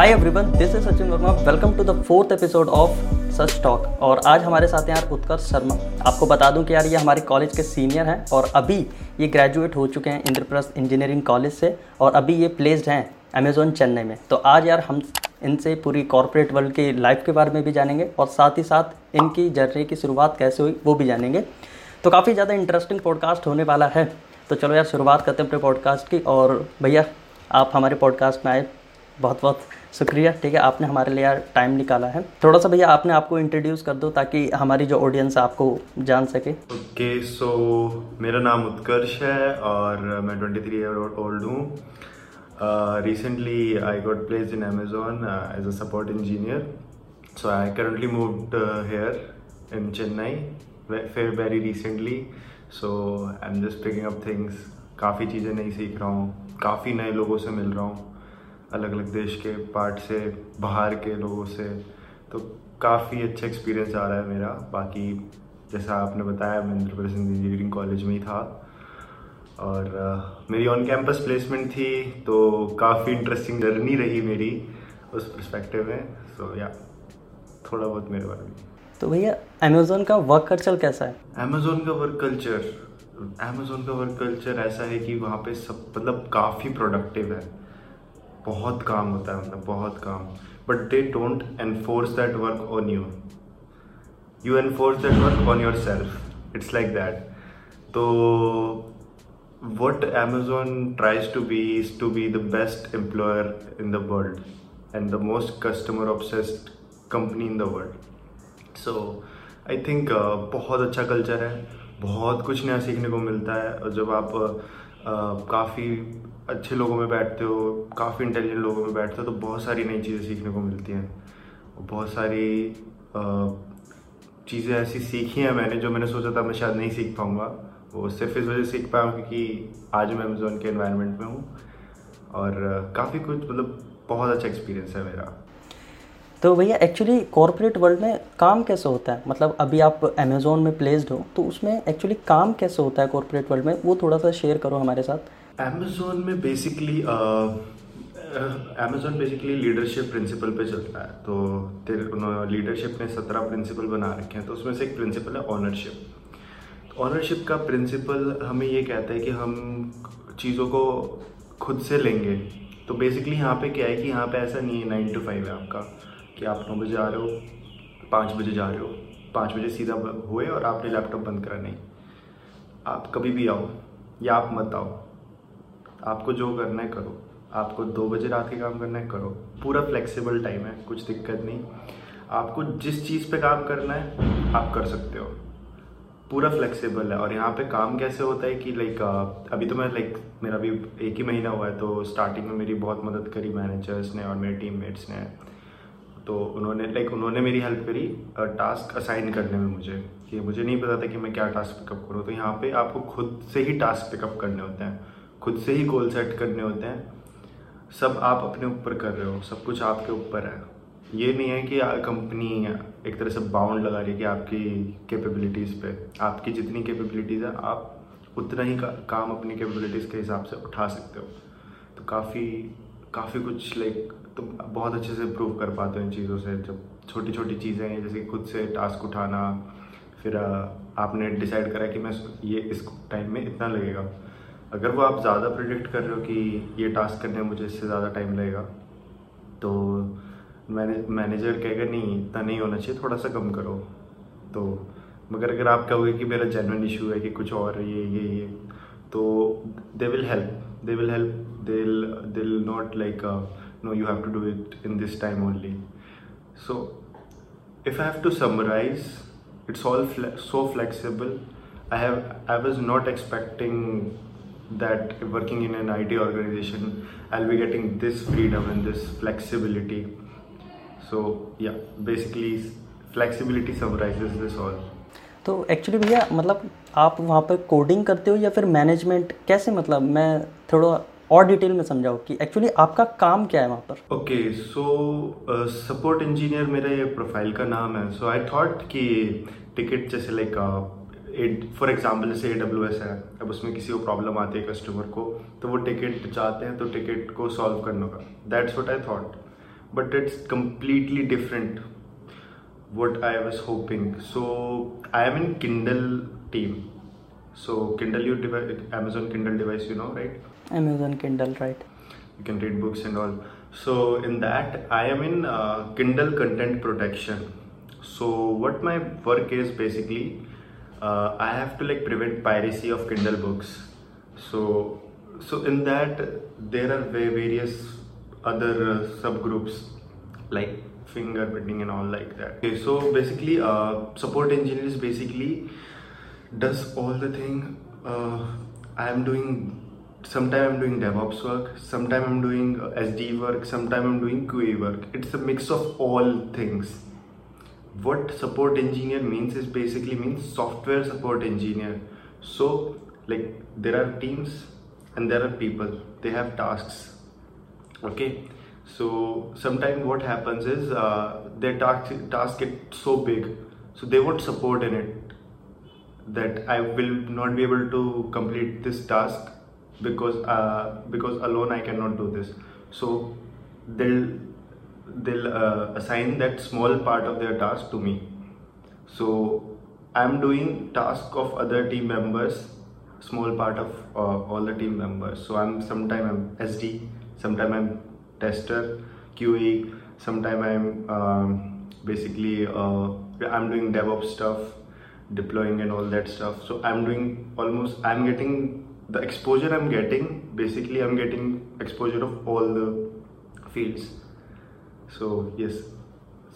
Hi everyone this is Sachin Verma welcome to the fourth episode of Sach talk और आज हमारे साथ हैं यार उत्कर्ष शर्मा। आपको बता दूँ कि यार ये हमारे कॉलेज के सीनियर हैं और अभी ये ग्रेजुएट हो चुके हैं इंद्रप्रस्थ इंजीनियरिंग कॉलेज से और अभी ये प्लेस्ड हैं अमेजोन चेन्नई में। तो आज यार हम इनसे पूरी कॉरपोरेट वर्ल्ड की लाइफ के बारे में भी जानेंगे और साथ ही साथ इनकी जर्नी की शुरुआत कैसे हुई वो भी जानेंगे। तो काफ़ी ज़्यादा इंटरेस्टिंग पॉडकास्ट होने वाला है। तो चलो यार शुरुआत करते हैं अपने पॉडकास्ट की और भैया, आप हमारे पॉडकास्ट में आए। बहुत बहुत शुक्रिया, ठीक है, आपने हमारे लिए यार टाइम निकाला है। थोड़ा सा भैया, आपने आपको इंट्रोड्यूस कर दो ताकि हमारी जो ऑडियंस है, आपको जान सके। ओके सो मेरा नाम उत्कर्ष है और मैं 23 थ्री ईयर ओल्ड हूँ recently I got place in Amazon as a support engineer so I currently moved here in Chennai fair very recently so I am just picking up things काफ़ी चीज़ें नहीं सीख रहा हूँ। काफ़ी नए लोगों से मिल रहा हूँ। अलग अलग देश के पार्ट से बाहर के लोगों से। तो काफ़ी अच्छा एक्सपीरियंस आ रहा है मेरा। बाकी जैसा आपने बताया मैं इंद्र प्रसिंह इंजीनियरिंग कॉलेज में ही था। और uh, मेरी ऑन कैंपस प्लेसमेंट थी तो काफ़ी इंटरेस्टिंग जर्नी रही मेरी उस परस्पेक्टिव में। सो या थोड़ा बहुत मेरे बारे में। तो भैया अमेजोन का वर्क कल्चर कैसा है? अमेजोन का वर्क कल्चर अमेजोन का वर्क कल्चर ऐसा है कि वहाँ पे सब मतलब काफ़ी प्रोडक्टिव है। बहुत काम होता है मतलब बहुत काम। But they don't enforce that work on you you enforce that work on yourself it's like that तो what Amazon tries to be is to be the best employer in the world and the most customer obsessed company in the world so I think बहुत अच्छा culture है। बहुत कुछ नया सीखने को मिलता है। और जब आप uh, काफ़ी अच्छे लोगों में बैठते हो, काफ़ी इंटेलिजेंट लोगों में बैठते हो तो बहुत सारी नई चीज़ें सीखने को मिलती हैं। बहुत सारी चीज़ें ऐसी सीखी हैं मैंने जो मैंने सोचा था मैं शायद नहीं सीख पाऊँगा। वो सिर्फ़ इस वजह से सीख पाया क्योंकि आज मैं अमेजोन के इन्वायरमेंट में हूँ। और काफ़ी कुछ मतलब बहुत अच्छा एक्सपीरियंस है मेरा। तो भैया एक्चुअली कॉरपोरेट वर्ल्ड में काम कैसे होता है? मतलब अभी आप अमेजोन में प्लेस्ड हो तो उसमें एक्चुअली काम कैसे होता है कॉरपोरेट वर्ल्ड में? वो थोड़ा सा शेयर करो हमारे साथ। अमेजोन में basically Amazon basically leadership principle पे चलता है। तो लीडरशिप ने सत्रह प्रिंसिपल बना रखे हैं तो उसमें से एक प्रिंसिपल है ऑनरशिप ऑनरशिप का प्रिंसिपल हमें ये कहता है कि हम चीज़ों को खुद से लेंगे। तो बेसिकली यहाँ पे क्या है कि यहाँ पे ऐसा नहीं है नाइन टू फाइव है आपका, कि आप नौ बजे आ रहे हो, पाँच बजे जा रहे हो, पाँच बजे सीधा हुए और आपने लैपटॉप बंद करा, नहीं। आप कभी भी आओ, या आप मत आओ। आपको जो करना है करो। आपको दो बजे रात के काम करना है, करो। पूरा फ्लेक्सिबल टाइम है, कुछ दिक्कत नहीं। आपको जिस चीज़ पे काम करना है, आप कर सकते हो। पूरा फ्लेक्सिबल है। और यहाँ पे काम कैसे होता है कि लाइक अभी तो मैं लाइक मेरा अभी एक ही महीना हुआ है तो स्टार्टिंग में मेरी बहुत मदद करी मैनेजर्स ने और मेरे टीममेट्स ने। तो उन्होंने लाइक उन्होंने मेरी हेल्प करी टास्क असाइन करने में मुझे। कि मुझे नहीं पता था कि मैं क्या टास्क पिकअप करूँ। तो यहाँ पे आपको खुद से ही टास्क पिकअप करने होते हैं। खुद से ही गोल सेट करने होते हैं। सब आप अपने ऊपर कर रहे हो सब कुछ आपके ऊपर है। ये नहीं है कि कंपनी एक तरह से बाउंड लगा रही है कि आपकी कैपेबिलिटीज़ पे आपकी जितनी कैपेबिलिटीज़ है आप उतना ही का, काम अपनी कैपेबिलिटीज़ के हिसाब से उठा सकते हो। तो काफ़ी काफ़ी कुछ लाइक तुम बहुत अच्छे से इम्प्रूव कर पाते हो इन चीज़ों से। जब छोटी छोटी चीज़ें हैं जैसे खुद से टास्क उठाना फिर आपने डिसाइड करा कि मैं ये इस टाइम में इतना लगेगा। अगर वो आप ज़्यादा प्रिडिक्ट कर रहे हो कि ये टास्क करने में मुझे इससे ज़्यादा टाइम लगेगा तो मैने मैनेजर कहेगा, नहीं, इतना नहीं होना चाहिए, थोड़ा सा कम करो। तो मगर अगर आप कहोगे कि मेरा जेनवन इशू है कि कुछ और ये ये ये तो they will help they will help they'll they'll not like no you have to do it in this time only so if I have to summarise it's all so flexible I have I was not expecting that working in an IT organization, I'll be getting this freedom and this flexibility. So yeah, basically flexibility summarizes this all. तो actually भैया मतलब आप वहाँ पर coding करते हो या फिर मैनेजमेंट कैसे मतलब मैं थोड़ा और डिटेल में समझाओ कि एक्चुअली आपका काम क्या है वहाँ पर ओके सो सपोर्ट इंजीनियर मेरे प्रोफ़ाइल का नाम है सो आई थॉट कि टिकट जैसे लाइक फॉर एग्ज़ाम्पल जैसे ए डब्ल्यू एस है अब उसमें किसी को प्रॉब्लम आती है कस्टमर को तो वो टिकट चाहते हैं तो टिकट को सॉल्व करने का। That's what I thought but it's completely different what I was hoping so I am in Kindle team so Kindle you Amazon Kindle device you know right Amazon Kindle right you can read books and all so in that I am in Kindle content protection so what my work is basically uh, I have to like prevent piracy of Kindle books. So so in that there are various other uh, subgroups like fingerprinting and all like that. Okay so basically uh, support engineer is basically does all the thing uh, i am doing sometime i'm doing devops work sometime i'm doing uh, sd work sometime i'm doing qa work. It's a mix of all things what support engineer means is basically means software support engineer. So like there are teams and there are people. They have tasks. Okay? So sometimes what happens is uh, their task task get so big, so they won't support in it that I will not be able to complete this task because uh, because alone I cannot do this. So they'll they'll uh, assign that small part of their task to me. So I'm doing task of other team members, small part of uh, all the team members. So I'm sometime I'm SD, sometime I'm tester, QA. Sometime I'm um, basically uh, I'm doing DevOps stuff, deploying and all that stuff. So I'm doing almost I'm getting the exposure I'm getting. Basically, I'm getting exposure of all the fields. So yes,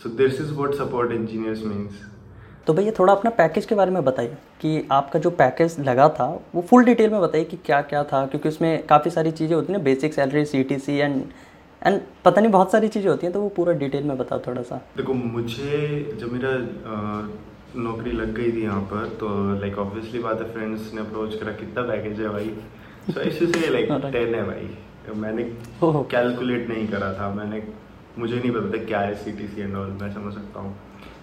so this is what support engineers means. तो भैया थोड़ा अपना package के बारे में बताइए कि आपका जो पैकेज लगा था वो फुल डिटेल में बताइए कि क्या क्या था क्योंकि उसमें काफ़ी सारी चीज़ें होती हैं basic salary C T C and and पता नहीं बहुत सारी चीज़ें होती हैं तो वो पूरा डिटेल में बताओ थोड़ा सा। देखो मुझे जब मेरा नौकरी लग गई थी यहाँ पर तो लाइक ऑब्वियसली बात है फ्रेंड्स ने अप्रोच करा कितना पैकेज है भाई। सो ऐसे से लाइक टेन है भाई। मैंने कैलकुलेट नहीं करा था मैंने मुझे नहीं पता था क्या है C T C and all मैं समझ सकता हूँ।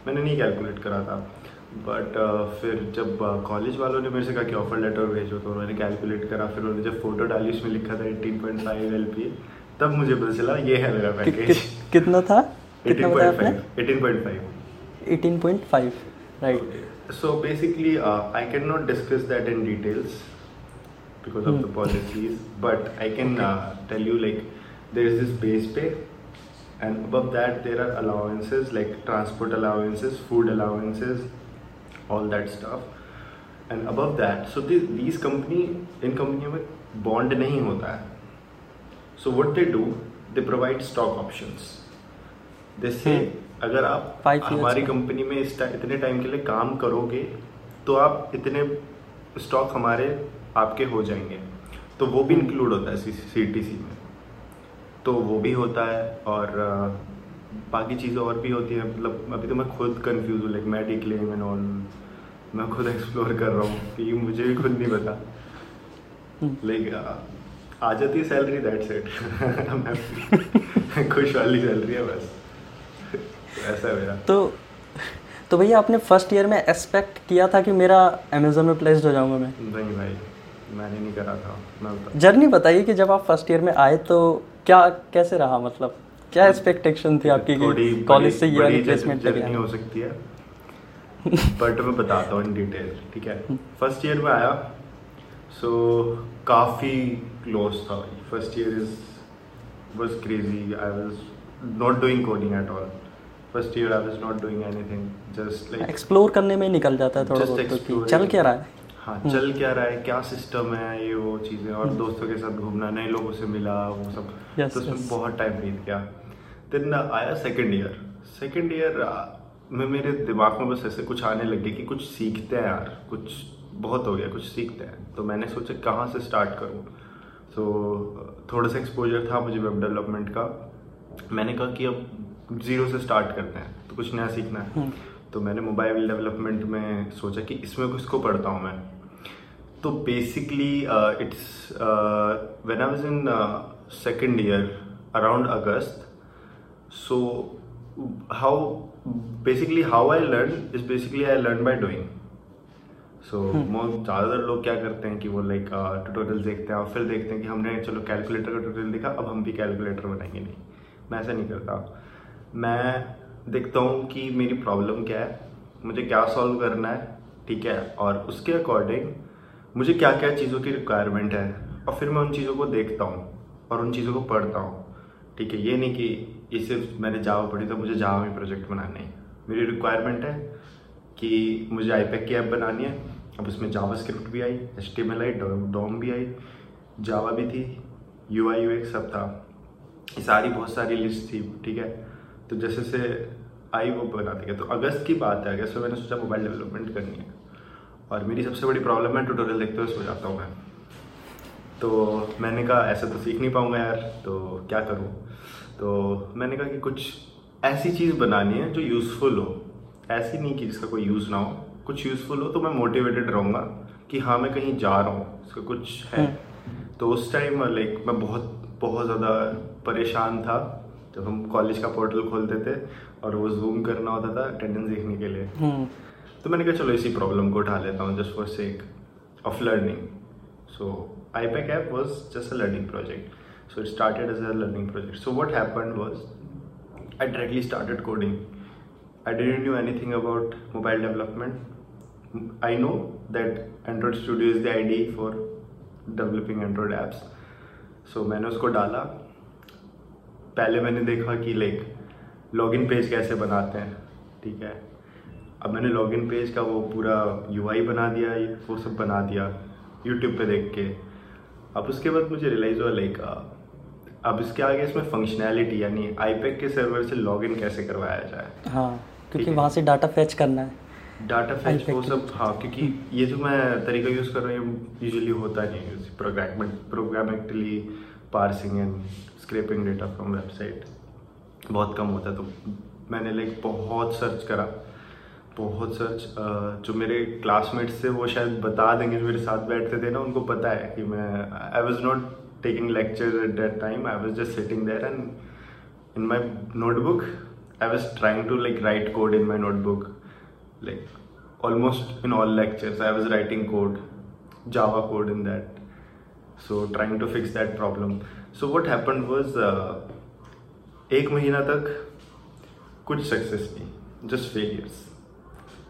मैंने नहीं कैलकुलेट करा था। बट uh, फिर जब कॉलेज uh, वालों ने मेरे से कहा कि ऑफ़र लेटर भेजो तो उन्होंने कैलकुलेट करा। फिर उन्होंने जब फ़ोटो डाली उसमें लिखा था eighteen point five L P तब मुझे पता चला ये है मेरा पैकेज कि, कि, कितना था? कितना बताया आपने? 18.5 18.5 right. So basically uh, i cannot discuss that in details because of hmm. the policies but i can okay. uh, tell you like there is this base pay and above that there are allowances like transport allowances food allowances all that stuff and above that so this, these company in company में bond नहीं होता है so what they do they provide stock options जैसे अगर आप हमारी company में इस इतने टाइम के लिए काम करोगे तो आप इतने स्टॉक हमारे आपके हो जाएँगे तो वो भी इंक्लूड होता है सी टी सी में तो वो भी होता है और बाकी चीज़ें और भी होती हैं। मतलब अभी तो मैं खुद कंफ्यूज हूँ like mediclaim and all मैं खुद एक्सप्लोर कर रहा हूँ क्योंकि मुझे भी खुद नहीं पता। लाइक हम्म। आ जाती है सैलरी दैट्स इट खुश वाली सैलरी है बस। ऐसा है मेरा। तो तो भैया आपने फ़र्स्ट ईयर में एक्सपेक्ट किया था कि मेरा अमेजोन में प्लेस्ड हो जाऊँगा मैं? नहीं भाई मैंने नहीं करा था। मैं जर्नी बताइए कि जब आप फ़र्स्ट ईयर में आए तो क्या कैसे रहा मतलब? क्या एक्सपेक्टेशन थी आपकी कॉलेज से ये रिप्लेसमेंट जर्नी हो सकती है। बट मैं बताता हूँ इन डिटेल ठीक है? फ़र्स्ट ईयर में आया सो काफ़ी क्लोज था first year is was crazy. I was not doing coding at all. First year i was not doing anything just like explore करने में निकल जाता है थोड़ा बहुत चल क्या रहा है? हाँ। चल क्या रहा है? क्या सिस्टम है ये वो चीज़ें? और हम्म। दोस्तों के साथ घूमना नए लोगों से मिला वो सब। Yes, तो उसमें yes. बहुत टाइम बीत गया। देन आया सेकंड ईयर सेकंड ईयर में मेरे दिमाग में बस ऐसे कुछ आने लगे कि कुछ सीखते हैं यार। कुछ बहुत हो गया कुछ सीखते हैं। तो मैंने सोचा कहाँ से स्टार्ट करूँ? तो so, थोड़ा सा एक्सपोजर था मुझे वेब डेवलपमेंट का। मैंने कहा कि अब ज़ीरो से स्टार्ट करते हैं तो कुछ नया सीखना है। हम्म। तो मैंने मोबाइल डेवलपमेंट में सोचा कि इसमें किसको पढ़ता हूँ मैं। तो basically it's when I was in second year around August so how basically how I learn is basically I learn by doing so so, hmm. ज़्यादातर लोग क्या करते हैं कि वो लाइक ट्यूटोरियल देखते हैं और फिर देखते हैं कि हमने चलो कैलकुलेटर का ट्यूटोरियल देखा अब हम भी कैलकुलेटर बनाएँगे। नहीं मैं ऐसा नहीं करता। मैं देखता हूँ कि मेरी प्रॉब्लम क्या है, मुझे क्या सॉल्व करना है, ठीक है? और उसके अकॉर्डिंग मुझे क्या क्या चीज़ों की रिक्वायरमेंट है, और फिर मैं उन चीज़ों को देखता हूँ, और उन चीज़ों को पढ़ता हूँ। ठीक है, ये नहीं कि ये सिर्फ़ मैंने जावा पढ़ी तो मुझे जावा में प्रोजेक्ट बनाना है। मेरी रिक्वायरमेंट है कि मुझे आईपैक की ऐप बनानी है। अब उसमें जावा स्क्रिप्ट भी I H T M I DOM भी आई जावा भी थी यू आई यू सब था। ये सारी बहुत सारी लिस्ट थी, ठीक है? तो जैसे से आई वो बना देगा तो अगस्त की बात है अगस्त में मैंने सोचा मोबाइल डेवलपमेंट करनी है। और मेरी सबसे बड़ी प्रॉब्लम है ट्यूटोरियल देखते हुए सो जाता हूँ मैं। तो मैंने कहा ऐसे तो सीख नहीं पाऊँगा यार तो क्या करूँ? तो मैंने कहा कि कुछ ऐसी चीज़ बनानी है जो यूज़फुल हो। ऐसी नहीं कि जिसका कोई यूज़ ना हो। कुछ यूज़फुल हो तो मैं मोटिवेटेड रहूँगा कि हाँ मैं कहीं जा रहा हूँ इसका कुछ है। हम्म। तो उस टाइम लाइक मैं बहुत बहुत ज़्यादा परेशान था। तो हम कॉलेज का पोर्टल खोलते थे और वो जूम करना होता था अटेंडेंस देखने के लिए। हम्म। तो मैंने कहा चलो इसी प्रॉब्लम को उठा लेता हूँ just for sake of learning so I pack app was just a learning project so it start as a learning project so what happen was I directly started coding I didn't knew anything about mobile development I know that Android studio is the I D for developing Android apps so मैंने उसको डाला। पहले मैंने देखा कि like login page कैसे बनाते हैं ठीक है? अब मैंने लॉगिन पेज का वो पूरा यूआई बना दिया वो सब बना दिया यूट्यूब पे देख के। अब उसके बाद मुझे रियलाइज़ हुआ लाइक अब इसके आगे इसमें फंक्शनैलिटी यानी आईपैक के सर्वर से लॉगिन कैसे करवाया जाए। हाँ क्योंकि वहाँ से डाटा फेच करना है। डाटा फेच वो सब हाँ क्योंकि ये जो मैं तरीका यूज़ कर रहा हूँ यूजली होता नहीं है program parsing and scraping data from website बहुत कम होता है। तो मैंने लाइक बहुत सर्च करा। बहुत सर्च जो मेरे क्लासमेट्स थे, वो शायद बता देंगे, जो मेरे साथ बैठते थे ना, उनको पता है कि मैं I was not taking lecture at that time I was just sitting there and in my notebook I was trying to like write code in my notebook like almost in all lectures, i was writing code, java code in that. So, trying to fix that problem. What happened was uh, एक महीना तक कुछ success नहीं just failures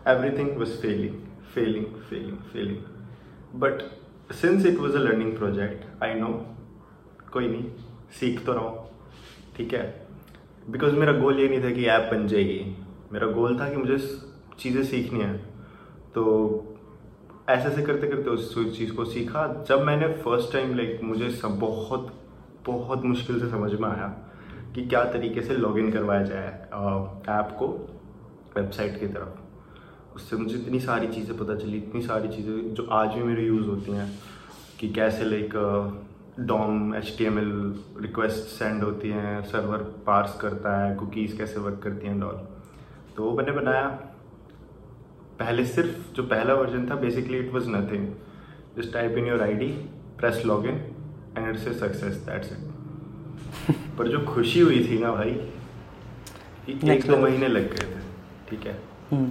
everything was failing failing failing failing but since it was a learning project I know कोई नहीं सीख तो रहा हूँ ठीक है? बिकॉज़ मेरा गोल ये नहीं था कि ऐप बन जाएगी मेरा गोल था कि मुझे चीज़ें सीखनी है। तो ऐसे ऐसे करते करते उस चीज़ को सीखा। जब मैंने फ़र्स्ट टाइम लाइक मुझे सब बहुत बहुत मुश्किल से समझ में आया कि क्या तरीके से लॉगिन करवाया जाए ऐप को वेबसाइट की तरफ़। उससे मुझे इतनी सारी चीज़ें पता चली, इतनी सारी चीज़ें जो आज भी मेरे यूज़ होती हैं कि कैसे like DOM H T M L request send होती हैं सर्वर पार्स करता है कुकीज़ कैसे वर्क करती हैं डॉल तो वो मैंने बनाया। पहले सिर्फ़, जो पहला वर्जन था basically it was nothing just type in your ID press log in and it's a success that's it पर जो खुशी हुई थी ना भाई एक दो महीने लग गए थे ठीक है? हम्म।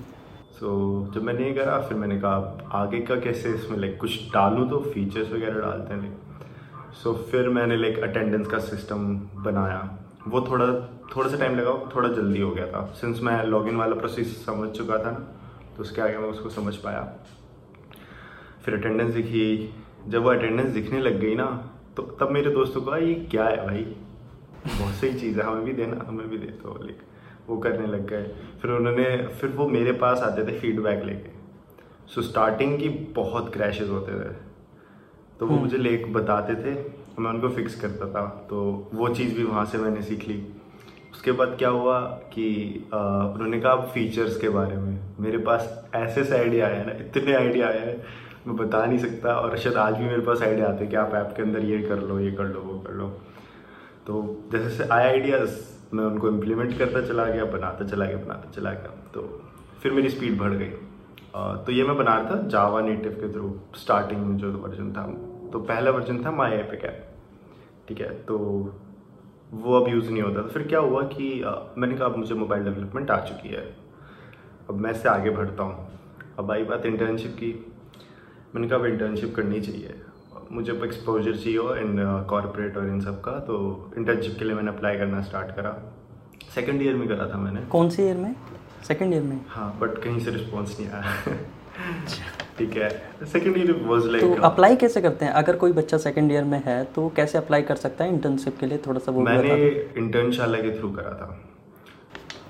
सो so, जब मैंने ये करा फिर मैंने कहा आगे का कैसे इसमें लाइक कुछ डालूँ तो फीचर्स वगैरह डालते हैं लाइक सो फिर मैंने लाइक अटेंडेंस का सिस्टम बनाया। वो थोड़ा थोड़ा सा टाइम लगा थोड़ा जल्दी हो गया था। सिंस मैं लॉगिन वाला प्रोसेस समझ चुका था ना तो उसके आगे मैं उसको समझ पाया। फिर अटेंडेंस दिखी। जब वो अटेंडेंस दिखने लग गई ना तो तब मेरे दोस्तों को ये क्या है भाई? बहुत सही चीज़ है हमें भी देना हमें भी दे। तो लाइक वो करने लग गए। फिर उन्होंने फिर वो मेरे पास आते थे फीडबैक लेके। सो स्टार्टिंग की बहुत क्रैशेज होते थे। तो वो हम्म। मुझे ले बताते थे मैं उनको फिक्स करता था। तो वो चीज़ भी वहाँ से मैंने सीख ली। उसके बाद क्या हुआ कि उन्होंने कहा फीचर्स के बारे में। मेरे पास ऐसे से आइडिया आया ना इतने आइडिया आए हैं मैं बता नहीं सकता और शायद आज भी मेरे पास आइडिया आते हैं कि आप ऐप के अंदर ये कर लो, ये कर लो, वो कर लो। तो जैसे से आए आइडियाज़ मैं उनको इम्प्लीमेंट करता चला गया, बनाता चला गया, बनाता चला गया। तो फिर मेरी स्पीड बढ़ गई। तो ये मैं बना रहा था जावा नेटिव के थ्रू स्टार्टिंग में जो वर्जन था। तो पहला वर्जन था माई एपिक ऐप ठीक है तो वो अब यूज़ नहीं होता। तो फिर क्या हुआ कि मैंने कहा, अब मुझे मोबाइल डेवलपमेंट आ चुकी है। अब मैं इससे आगे बढ़ता हूँ। अब आई बात इंटर्नशिप की। मैंने कहा अब इंटर्नशिप करनी चाहिए मुझे एक्सपोजर चाहिए और इन कॉरपोरेट और इन सब का तो इंटर्नशिप के लिए मैंने अप्लाई करना स्टार्ट करा सेकेंड ईयर में करा था मैंने कौन से ईयर में सेकेंड ईयर में हाँ बट कहीं से रिस्पॉन्स नहीं आया ठीक है सेकेंड ईयर वाज तो लाइक अप्लाई कैसे करते हैं अगर कोई बच्चा सेकेंड ईयर में है तो कैसे अप्लाई कर सकता है इंटर्नशिप के लिए थोड़ा सा वो मैंने इंटर्नशाला के थ्रू करा था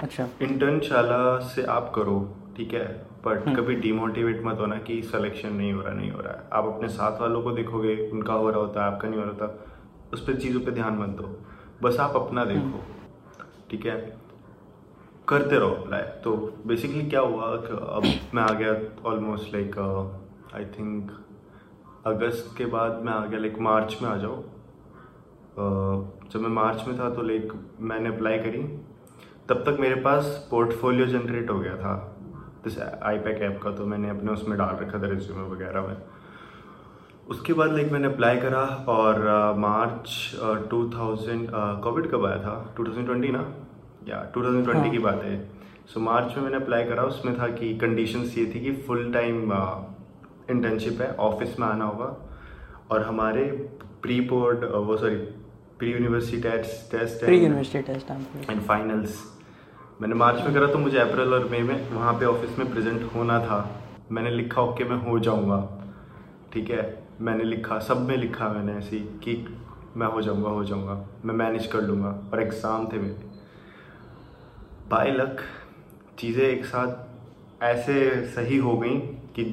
अच्छा इंटर्नशाला से आप करो ठीक है बट कभी डिमोटिवेट मत होना कि सिलेक्शन नहीं हो रहा नहीं हो रहा है। आप अपने साथ वालों को देखोगे उनका हो रहा होता है आपका नहीं हो रहा होता उस पर चीज़ों पे ध्यान मत दो। बस आप अपना देखो ठीक है? करते रहो अप्लाई तो बेसिकली क्या हुआ कि अब मैं आ गया almost like I think August के बाद मैं आ गया लाइक मार्च में आ जाओ। अ, जब मैं मार्च में था तो लाइक मैंने अप्लाई करी। तब तक मेरे पास पोर्टफोलियो जनरेट हो गया था। दिस आई पैक ऐप का तो मैंने अपने उसमें डाल रखा था रिज्यूमे वगैरह में। उसके बाद लाइक मैंने अप्लाई करा और मार्च टू थाउज़ेंड कोविड कब आया था? 2020 ना? या 2020 हाँ। की बात है। सो so, मार्च में मैंने अप्लाई करा। उसमें था कि कंडीशंस ये थी कि फुल टाइम इंटर्नशिप है। ऑफ़िस में आना होगा। और हमारे प्री बोर्ड वो sorry pre university test test and finals मैंने मार्च में करा तो मुझे अप्रैल और मई में वहाँ पे ऑफ़िस में प्रेजेंट होना था। मैंने लिखा, ओके, मैं हो जाऊँगा। ठीक है? मैंने लिखा, सब में लिखा मैंने ऐसे कि मैं हो जाऊँगा हो जाऊँगा। मैं मैनेज कर लूँगा और एग्ज़ाम थे मेरे। बाय लक चीज़ें एक साथ ऐसे सही हो गई कि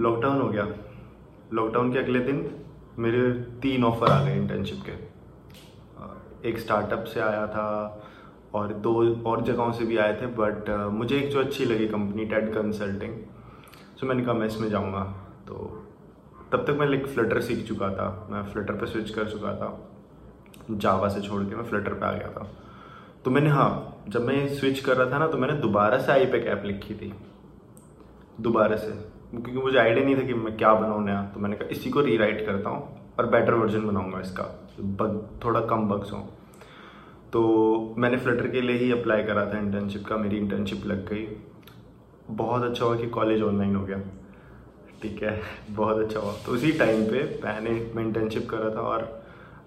लॉकडाउन हो गया। लॉकडाउन के अगले दिन मेरे तीन ऑफ़र आ गए इंटर्नशिप के। एक स्टार्टअप से आया था और दो और जगहों से भी आए थे बट मुझे एक जो अच्छी लगी कंपनी टेड कंसल्टिंग सो मैंने कहा मैं इसमें जाऊँगा। तो तब तक मैं लाइक फ्लटर सीख चुका था। मैं फ्लटर पे स्विच कर चुका था। जावा से छोड़ के मैं फ्लटर पे आ गया था। तो मैंने हाँ जब मैं स्विच कर रहा था ना तो मैंने दोबारा से आई पैक ऐप लिखी थी। दोबारा से। क्योंकि मुझे आइडिया नहीं था कि मैं क्या बनाऊँ नया। तो मैंने कहा, इसी को रीराइट करता हूँ और बेटर वर्जन बनाऊँगा इसका। बग, थोड़ा कम बग्स हों। तो मैंने फ्लटर के लिए ही अप्लाई करा था इंटर्नशिप का मेरी इंटर्नशिप लग गई। बहुत अच्छा हुआ कि कॉलेज ऑनलाइन हो गया। ठीक है बहुत अच्छा हुआ। तो उसी टाइम पे मैंने मैं इंटर्नशिप करा था और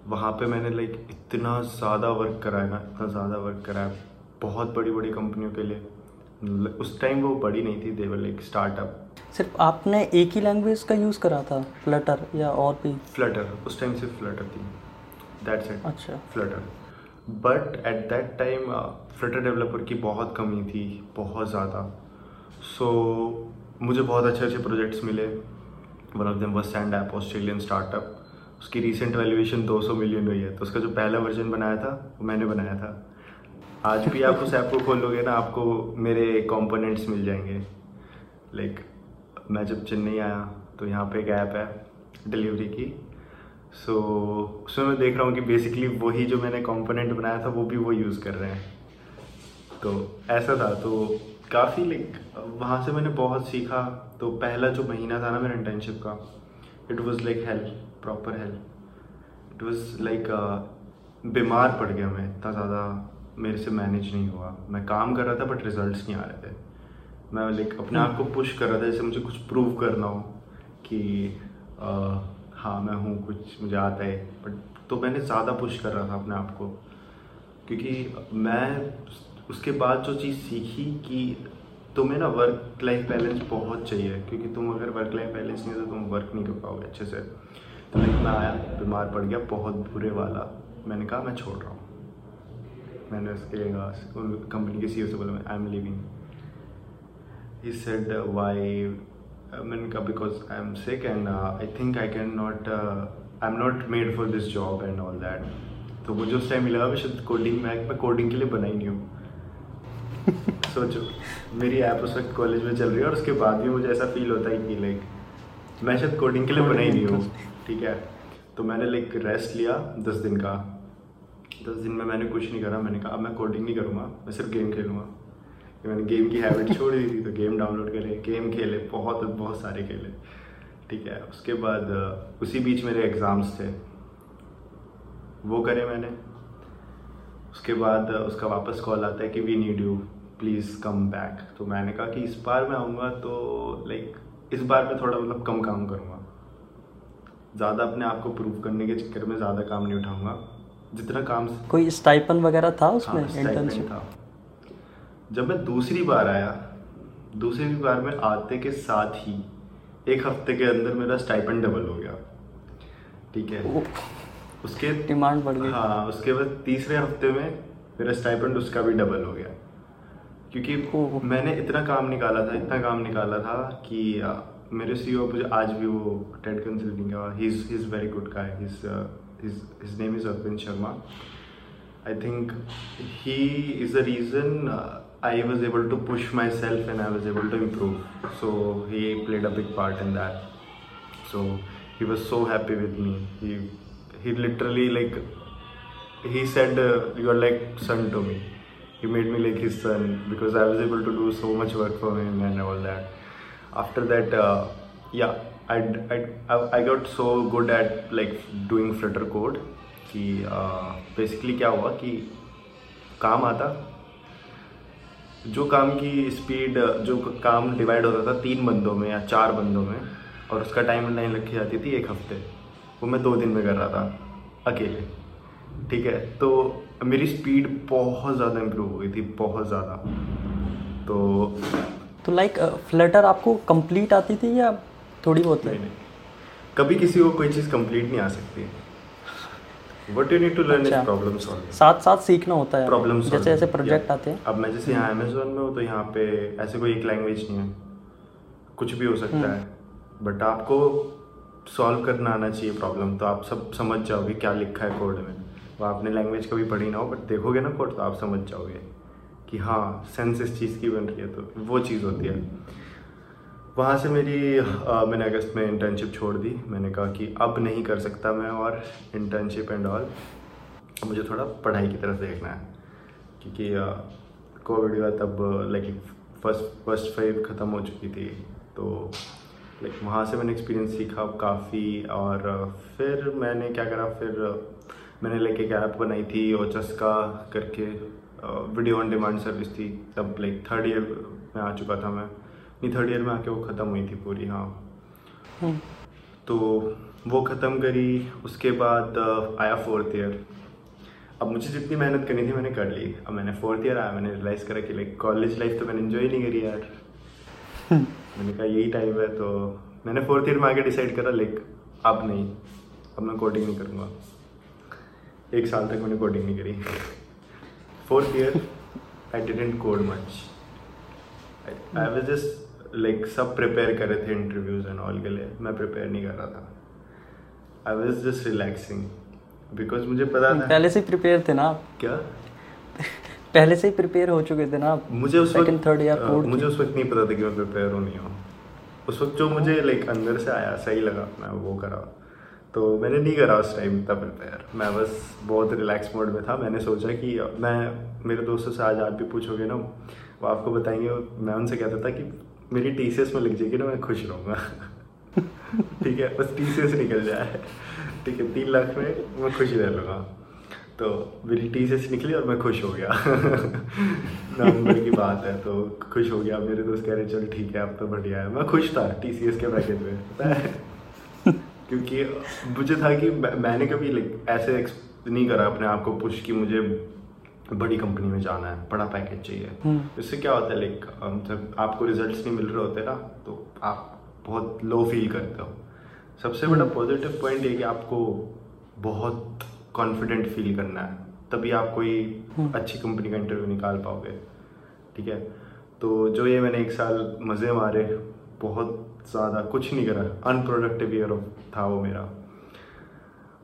वहाँ पे मैंने लाइक इतना ज़्यादा वर्क कराया ना इतना ज़्यादा वर्क कराया बहुत बड़ी बड़ी कंपनियों के लिए। उस टाइम वो बड़ी नहीं थी देवर लाइक स्टार्टअप सिर्फ़ आपने एक ही लैंग्वेज का यूज़ करा था फ्लटर या और भी? फ्लटर उस टाइम सिर्फ़ फ्लटर थी। दैट्स इट अच्छा। Flutter but at that time Flutter developer की बहुत कमी थी बहुत ज़्यादा। सो so, मुझे बहुत अच्छे अच्छे प्रोजेक्ट्स मिले। One of them was Sand app Australian startup उसकी रीसेंट वैल्यूएशन 200 मिलियन हुई है। तो उसका जो पहला वर्जन बनाया था वो मैंने बनाया था। आज भी आप उस ऐप को खोलोगे ना आपको मेरे कंपोनेंट्स मिल जाएँगे। लाइक like, मैं जब चेन्नई आया तो यहाँ पे एक ऐप है डिलीवरी की। सो so, उसमें मैं देख रहा हूँ कि बेसिकली वही जो मैंने कंपोनेंट बनाया था वो भी वो यूज़ कर रहे हैं। तो ऐसा था तो काफ़ी लाइक वहाँ से मैंने बहुत सीखा। तो पहला जो महीना था ना मेरा इंटर्नशिप का it was like hell proper hell it was like बीमार पड़ गया मैं इतना ज़्यादा मेरे से मैनेज नहीं हुआ। मैं काम कर रहा था बट रिजल्ट्स नहीं आ रहे थे। मैं लाइक अपने आप को पुश कर रहा था जैसे मुझे कुछ प्रूव करना हो कि अ, हाँ मैं हूँ कुछ मुझे आता है। बट तो मैंने ज़्यादा पुश कर रहा था अपने आप को। क्योंकि मैं उसके बाद जो चीज़ सीखी कि तुम्हें ना वर्क लाइफ बैलेंस बहुत चाहिए। क्योंकि तुम अगर वर्क लाइफ बैलेंस नहीं है तो तुम वर्क नहीं कर पाओगे अच्छे से। तो लाइक मैं आया बीमार पड़ गया बहुत बुरे वाला। मैंने कहा मैं छोड़ रहा हूँ। मैंने उसके लिए कहा कंपनी के सी से बोला I am living he said uh, why uh, मैंने कहा because I'm sick and uh, I think I can not uh, I'm not made for this job and all that. तो मुझे उस टाइम मैं शायद कोडिंग में मैं कोडिंग के लिए बना ही नहीं हूँ। सोचो मेरी ऐप उस वक्त कॉलेज में चल रही है और उसके बाद भी मुझे ऐसा फील होता है कि लाइक मैं शायद कोडिंग के लिए बना ही नहीं हूँ। ठीक है? तो मैंने लाइक रेस्ट लिया दस दिन का। दस दिन में मैंने कुछ नहीं करा मैंने कहा अब मैं कोडिंग नहीं करूँगा मैं सिर्फ़ गेम खेलूँगा। कि मैंने गेम की हैबिट छोड़ दी थी तो गेम डाउनलोड करे गेम खेले बहुत बहुत सारे खेले। ठीक है उसके बाद उसी बीच मेरे एग्ज़ाम्स थे। वो करे मैंने। उसके बाद उसका वापस कॉल आता है कि we need you please come back तो मैंने कहा कि इस बार मैं आऊँगा तो लाइक इस बार मैं थोड़ा मतलब कम काम करूँगा। ज़्यादा अपने आप को प्रूव करने के चक्कर में ज़्यादा काम नहीं उठाऊँगा। जितना काम कोई स्टाइपन वगैरह था उसमें हाँ, था। जब मैं दूसरी बार आया दूसरी बार में आते के साथ ही एक हफ़्ते के अंदर मेरा स्टाइपेंड डबल हो गया। ठीक है? उसके डिमांड बढ़ गई। हाँ उसके बाद तीसरे हफ़्ते में मेरा स्टाइपेंड उसका भी डबल हो गया। क्योंकि मैंने इतना काम निकाला था इतना काम निकाला था कि मेरे सीईओ मुझे आज भी वो टेड कंसल्टिंग का he is very good guy his his name is Arvind Sharma I think he is reason uh, I was able to push myself and I was able to improve. So he played a big part in that. So he was so happy with me. He he literally like he said uh, you are like son to me. He made me like his son because I was able to do so much work for him and all that. After that, uh, yeah, I, I I got so good at like doing Flutter code कि basically क्या हुआ कि काम आता जो काम की speed जो काम डिवाइड होता था तीन बंदों में या चार बंदों में और उसका टाइम लाइन रखी जाती थी एक हफ़्ते वो मैं दो दिन में कर रहा था अकेले। ठीक है? तो मेरी स्पीड बहुत ज़्यादा इम्प्रूव हो गई थी बहुत ज़्यादा। तो तो लाइक फ्लटर आपको कंप्लीट आती थी या थोड़ी बहुत नहीं नहीं। कभी किसी को कोई चीज़ कंप्लीट नहीं आ सकती। What you need to learn is. Problem solving साथ साथ सीखना होता है। प्रॉब्लम जैसे जैसे प्रोजेक्ट आते हैं। अब मैं जैसे यहाँ अमेजोन में हूँ तो यहाँ पे ऐसे कोई एक लैंग्वेज नहीं है। कुछ भी हो सकता है। बट आपको सॉल्व करना आना चाहिए प्रॉब्लम तो आप सब समझ जाओगे क्या लिखा है कोड में। वो आपने लैंग्वेज कभी पढ़ी ना हो बट देखोगे ना कोड तो आप समझ जाओगे कि हाँ सेंस इस चीज़ की बन रही है तो वो चीज़ होती है। वहाँ से मेरी अ, मैंने अगस्त में इंटर्नशिप छोड़ दी। मैंने कहा कि अब नहीं कर सकता मैं और इंटर्नशिप एंड ऑल मुझे थोड़ा पढ़ाई की तरफ़ देखना है। क्योंकि कोविड का तब लाइक फ़र्स्ट फ़र्स्ट फाइव ख़त्म हो चुकी थी। तो लाइक वहाँ से मैंने एक्सपीरियंस सीखा काफ़ी और फिर मैंने क्या करा फिर मैंने लाइक एक ऐप बनाई थी ओचस का करके वीडियो ऑन डिमांड सर्विस थी। तब लाइक थर्ड ईयर में आ चुका था मैं। नहीं थर्ड ईयर में आके वो ख़त्म हुई थी पूरी हाँ। हम्म, तो वो ख़त्म करी उसके बाद आया फोर्थ ईयर अब मुझे जितनी मेहनत करनी थी मैंने कर ली। अब मैंने फोर्थ ईयर आया मैंने रियलाइज़ करा कि लाइक कॉलेज लाइफ तो मैंने इन्जॉय नहीं करी यार। मैंने कहा यही टाइम है। तो मैंने फोर्थ ईयर में आके डिसाइड करा लाइक अब नहीं। अब मैं कोडिंग नहीं करूँगा। एक साल तक मैंने कोडिंग नहीं करी। Fourth year I didn't code much I was just like सब प्रिपेयर कर रहे थे इंटरव्यूज़ एंड ऑल के लिए। मैं प्रिपेयर नहीं कर रहा था। I was just relaxing because मुझे पता था। पहले से प्रिपेयर थे ना आप? क्या? पहले से ही प्रिपेयर हो चुके थे ना आप? मुझे उस वक्त थर्ड अ, फोर्थ मुझे उस वक्त नहीं पता था कि मैं प्रिपेयर हूँ नहीं हूँ। उस वक्त जो मुझे लाइक अंदर से आया सही लगा मैं वो करा। तो मैंने नहीं करा उस टाइम तब प्रिपेयर मैं बस बहुत रिलैक्स मोड में था। मैंने सोचा कि मैं मेरे दोस्तों से आज आप भी पूछोगे ना वो आपको बताएँगे। मैं उनसे कहता था कि मेरी TCS में लिख जाएगी ना, मैं खुश रहूँगा। ठीक है, बस टीसीएस निकल जाए। ठीक है, तीन लाख में मैं खुश रह लूँगा। तो मेरी TCS निकली और मैं खुश हो गया। नवंबर की बात है तो खुश हो गया। मेरे दोस्त कह रहे चल ठीक है, अब तो बढ़िया है। मैं खुश था टीसीएस के पैकेज में क्योंकि मुझे था कि मैंने कभी ऐसे नहीं करा अपने आप को पुश कि मुझे बड़ी कंपनी में जाना है बड़ा पैकेज चाहिए। हम्म। इससे क्या होता है लाइक जब आपको रिजल्ट्स नहीं मिल रहे होते ना तो आप बहुत लो फील करते हो। सबसे बड़ा पॉजिटिव पॉइंट ये कि आपको बहुत कॉन्फिडेंट फील करना है। तभी आप कोई अच्छी कंपनी का इंटरव्यू निकाल पाओगे ठीक है? तो जो ये मैंने एक साल मज़े मारे बहुत ज़्यादा कुछ नहीं करा अनप्रोडक्टिव ईयर था वो मेरा।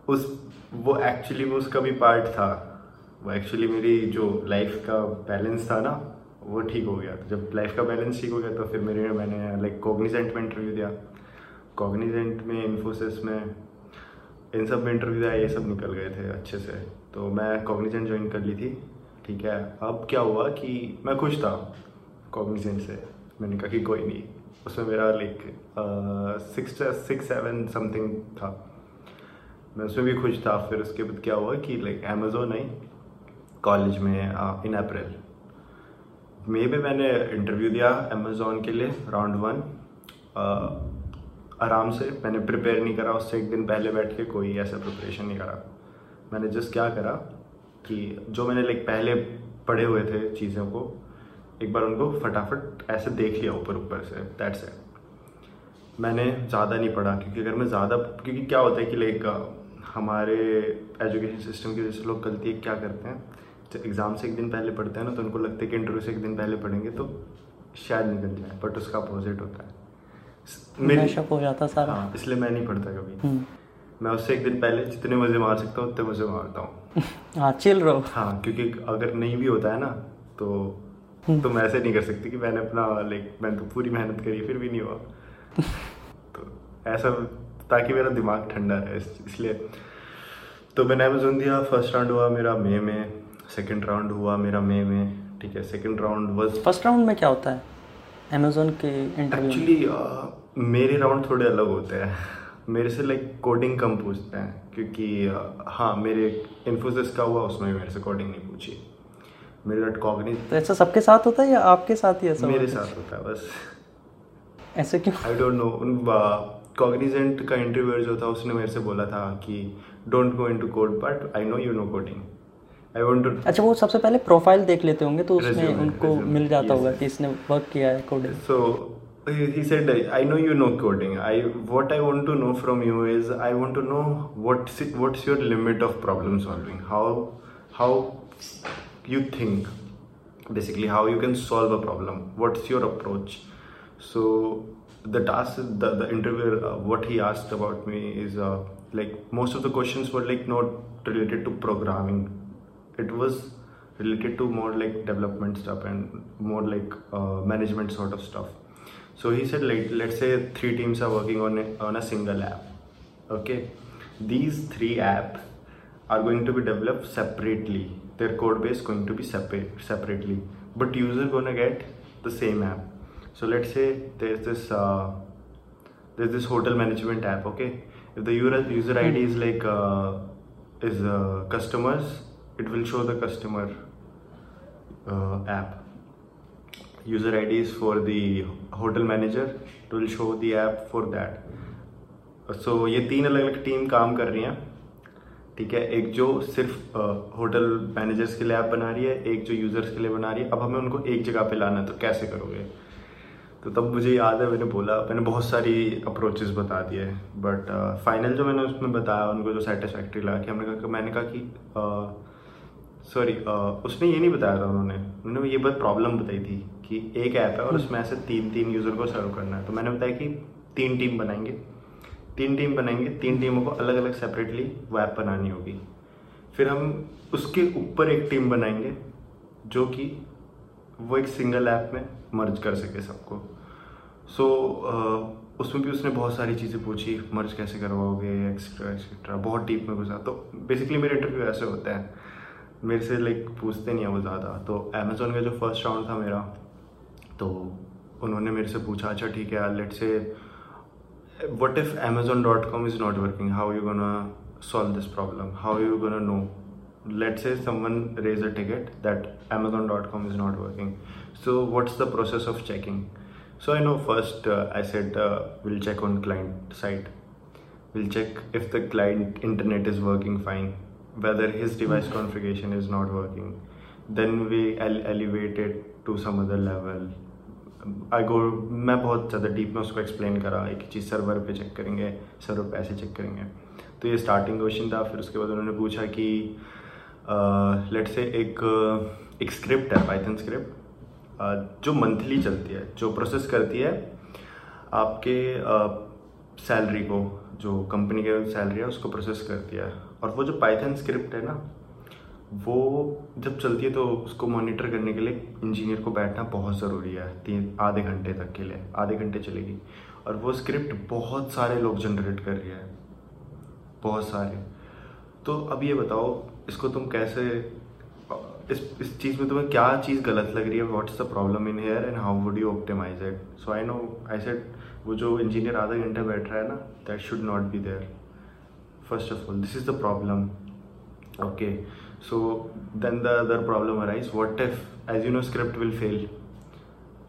उस वो एक्चुअली वो उसका भी पार्ट था। वो एक्चुअली मेरी जो लाइफ का बैलेंस था ना, वो ठीक हो गया। जब लाइफ का बैलेंस ठीक हो गया तो फिर मेरे, मैंने लाइक कॉग्निजेंट में इंटरव्यू दिया। कॉग्निजेंट में इन्फोसिस में, इन सब में इंटरव्यू दिया, ये सब निकल गए थे अच्छे से। तो मैं कॉग्निजेंट ज्वाइन कर ली थी, ठीक है। अब क्या हुआ कि मैं खुश था कॉग्निजेंट से। मैंने कहा कि कोई नहीं। उसमें मेरा like six six seven something था। मैं उसमें भी खुश था। फिर उसके बाद क्या हुआ कि लाइक अमेजोन आई। कॉलेज में इन अप्रैल मे में मैंने इंटरव्यू दिया अमेजोन के लिए राउंड वन आराम से, मैंने प्रिपेयर नहीं करा, उससे एक दिन पहले बैठ के कोई ऐसा प्रिपरेशन नहीं करा. मैंने जस्ट क्या करा कि जो मैंने लाइक पहले पढ़े हुए थे चीज़ों को, एक बार उनको फटाफट ऐसे देख लिया ऊपर ऊपर से दैट से मैंने ज़्यादा नहीं पढ़ा, क्योंकि अगर मैं ज़्यादा, क्योंकि क्या होता है कि लाइक हमारे एजुकेशन सिस्टम की जैसे लोग गलती क्या करते हैं? एग्ज़ाम से एक दिन पहले पढ़ते हैं ना तो उनको लगता है कि इंटरव्यू से एक दिन पहले पढ़ेंगे तो शायद निकल जाए बट उसका अपोजिट होता है। मेरी हो जाता सारा। हाँ इसलिए मैं नहीं पढ़ता कभी। हम्म। मैं उससे एक दिन पहले जितने मज़े मार सकता हूँ उतने मज़े मारता हूँ। हाँ चिल रहो। हाँ क्योंकि अगर नहीं भी होता है ना तो हम्म। तो मैं ऐसे नहीं कर सकती कि मैंने अपना लाइक मैंने तो पूरी मेहनत करी फिर भी नहीं हुआ। तो ऐसा ताकि मेरा दिमाग ठंडा रहे इसलिए। तो मैंने अमेजोन दिया फ़र्स्ट राउंड हुआ मेरा मई में। सेकंड राउंड हुआ मेरा मई में ठीक है second round was first round में क्या होता है? अमेजोन के इंटरव्यू एक्चुअली मेरे राउंड थोड़े अलग होते हैं। मेरे से लाइक कोडिंग कम पूछते हैं क्योंकि हाँ मेरे इन्फोसिस का हुआ उसमें मेरे से कोडिंग नहीं पूछी। मेरे डॉट कॉग्निज तो ऐसा सबके साथ होता है या आपके साथ ही ऐसा मेरे साथ होता है बस। ऐसे क्यों? आई डोंट नो उन कॉग्निजेंट का इंटरव्यूअर जो था उसने मेरे से बोला था कि don't go into code but I know you know coding I want to अच्छा वो सबसे पहले प्रोफ़ाइल देख लेते होंगे तो उसमें Resume, उनको resume, मिल जाता yes. होगा कि इसने वर्क किया है coding so he said i know you know coding i what i want to know from you is i want to know what's what's your limit of problem solving how how you think basically how you can solve a problem what's your approach so the task the, the interviewer uh, what he asked about me is uh, like most of the questions were like not related to programming it was related to more like development stuff and more like uh, management sort of stuff. So he said like let's say three teams are working on a, on a single app okay? These three app are going to be developed separately. Their code base going to be separate separately. But user gonna get the same app. So let's say there's this uh, there's this hotel management app okay? If the user, user id is like uh, is uh, customers it will show the customer uh, app. User IDs for the hotel manager. It will show the app for that. So ये तीन अलग अलग team काम कर रही हैं। ठीक है? एक जो सिर्फ़ होटल मैनेजर्स के लिए ऐप बना रही है एक जो यूज़र्स के लिए बना रही है। अब हमें उनको एक जगह पे लाना है तो कैसे करोगे? तो तब मुझे याद है मैंने बोला मैंने बहुत सारी अप्रोचेस बता दिए बट फाइनल जो मैंने उसमें बताया उनको जो सेटिस्फैक्ट्री लगा कि हमने कहा मैंने कहा कि uh, सॉरी uh, उसने ये नहीं बताया था उन्होंने। उन्होंने ये बात प्रॉब्लम बताई थी कि एक ऐप है और उसमें ऐसे तीन तीन यूज़र को सर्व करना है। तो मैंने बताया कि तीन टीम बनाएँगे। तीन टीम बनाएँगे तीन टीमों को अलग अलग सेपरेटली वो ऐप बनानी होगी। फिर हम उसके ऊपर एक टीम बनाएँगे जो कि वो एक सिंगल ऐप में मर्ज कर सके सबको। सो so, uh, उसमें भी उसने बहुत सारी चीज़ें पूछी मर्ज कैसे करवाओगे एक्सेट्रा एक्सेट्रा बहुत डीप में घुसा। तो बेसिकली मेरे इंटरव्यू ऐसे होते हैं। मेरे से लाइक पूछते नहीं है वो ज़्यादा। तो अमेज़ोन का जो फ़र्स्ट राउंड था मेरा तो उन्होंने मेरे से पूछा अच्छा ठीक है let say what if Amazon dot com is not working how you gonna solve this problem how you gonna know let say someone raise a ticket that Amazon dot com is not working so what's the process of checking so I know first I said will check on client side will check if the client internet is working fine whether his device configuration is not working. Then we ele- elevate it to some other level. I go मैं बहुत ज़्यादा deep में उसको explain करा, एक चीज़ server पे check करेंगे सर्वर पे ऐसे चेक करेंगे। तो ये स्टार्टिंग क्वेश्चन था, फिर उसके बाद उन्होंने पूछा कि लेट से एक एक स्क्रिप्ट है पाइथन स्क्रिप्ट जो मंथली चलती है, जो प्रोसेस करती है, आपके सैलरी को जो कंपनी के सैलरी है, उसको प्रोसेस करती है और वो जो पाइथन स्क्रिप्ट है ना, वो जब चलती है तो उसको मॉनिटर करने के लिए इंजीनियर को बैठना बहुत ज़रूरी है, तीन, आधे घंटे तक के लिए, आधे घंटे चलेगी। और वो स्क्रिप्ट बहुत सारे लोग जनरेट कर रही है। बहुत सारे। तो अब ये बताओ, इसको तुम कैसे, इस इस चीज़ में तुम्हें क्या चीज़ गलत लग रही है? What's the problem in here and how would you optimize it so I know I said वो जो इंजीनियर आधा घंटा बैठ रहा है ना that should not be there first of all this is the problem. Okay so then the other problem arise what if as you know script will fail?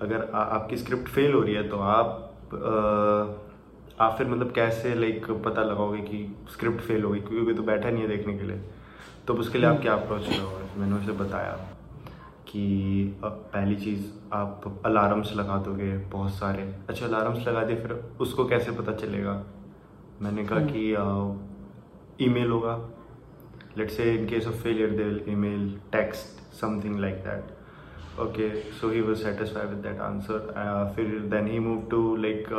अगर आ, आपकी स्क्रिप्ट फेल हो रही है तो आप आ, आप फिर मतलब कैसे लाइक पता लगाओगे कि स्क्रिप्ट फेल होगी क्योंकि कोई तो बैठा नहीं है देखने के लिए। तो उसके लिए आप क्या अप्रोच करोगे मैंने उसे बताया। कि पहली चीज़ आप अलार्म्स लगा दोगे बहुत सारे। अच्छा अलार्म्स लगा दिए फिर उसको कैसे पता चलेगा? मैंने कहा कि ईमेल होगा। Let's say in case of failure they will email text something like that okay so he was satisfied with that answer फिर then he move to like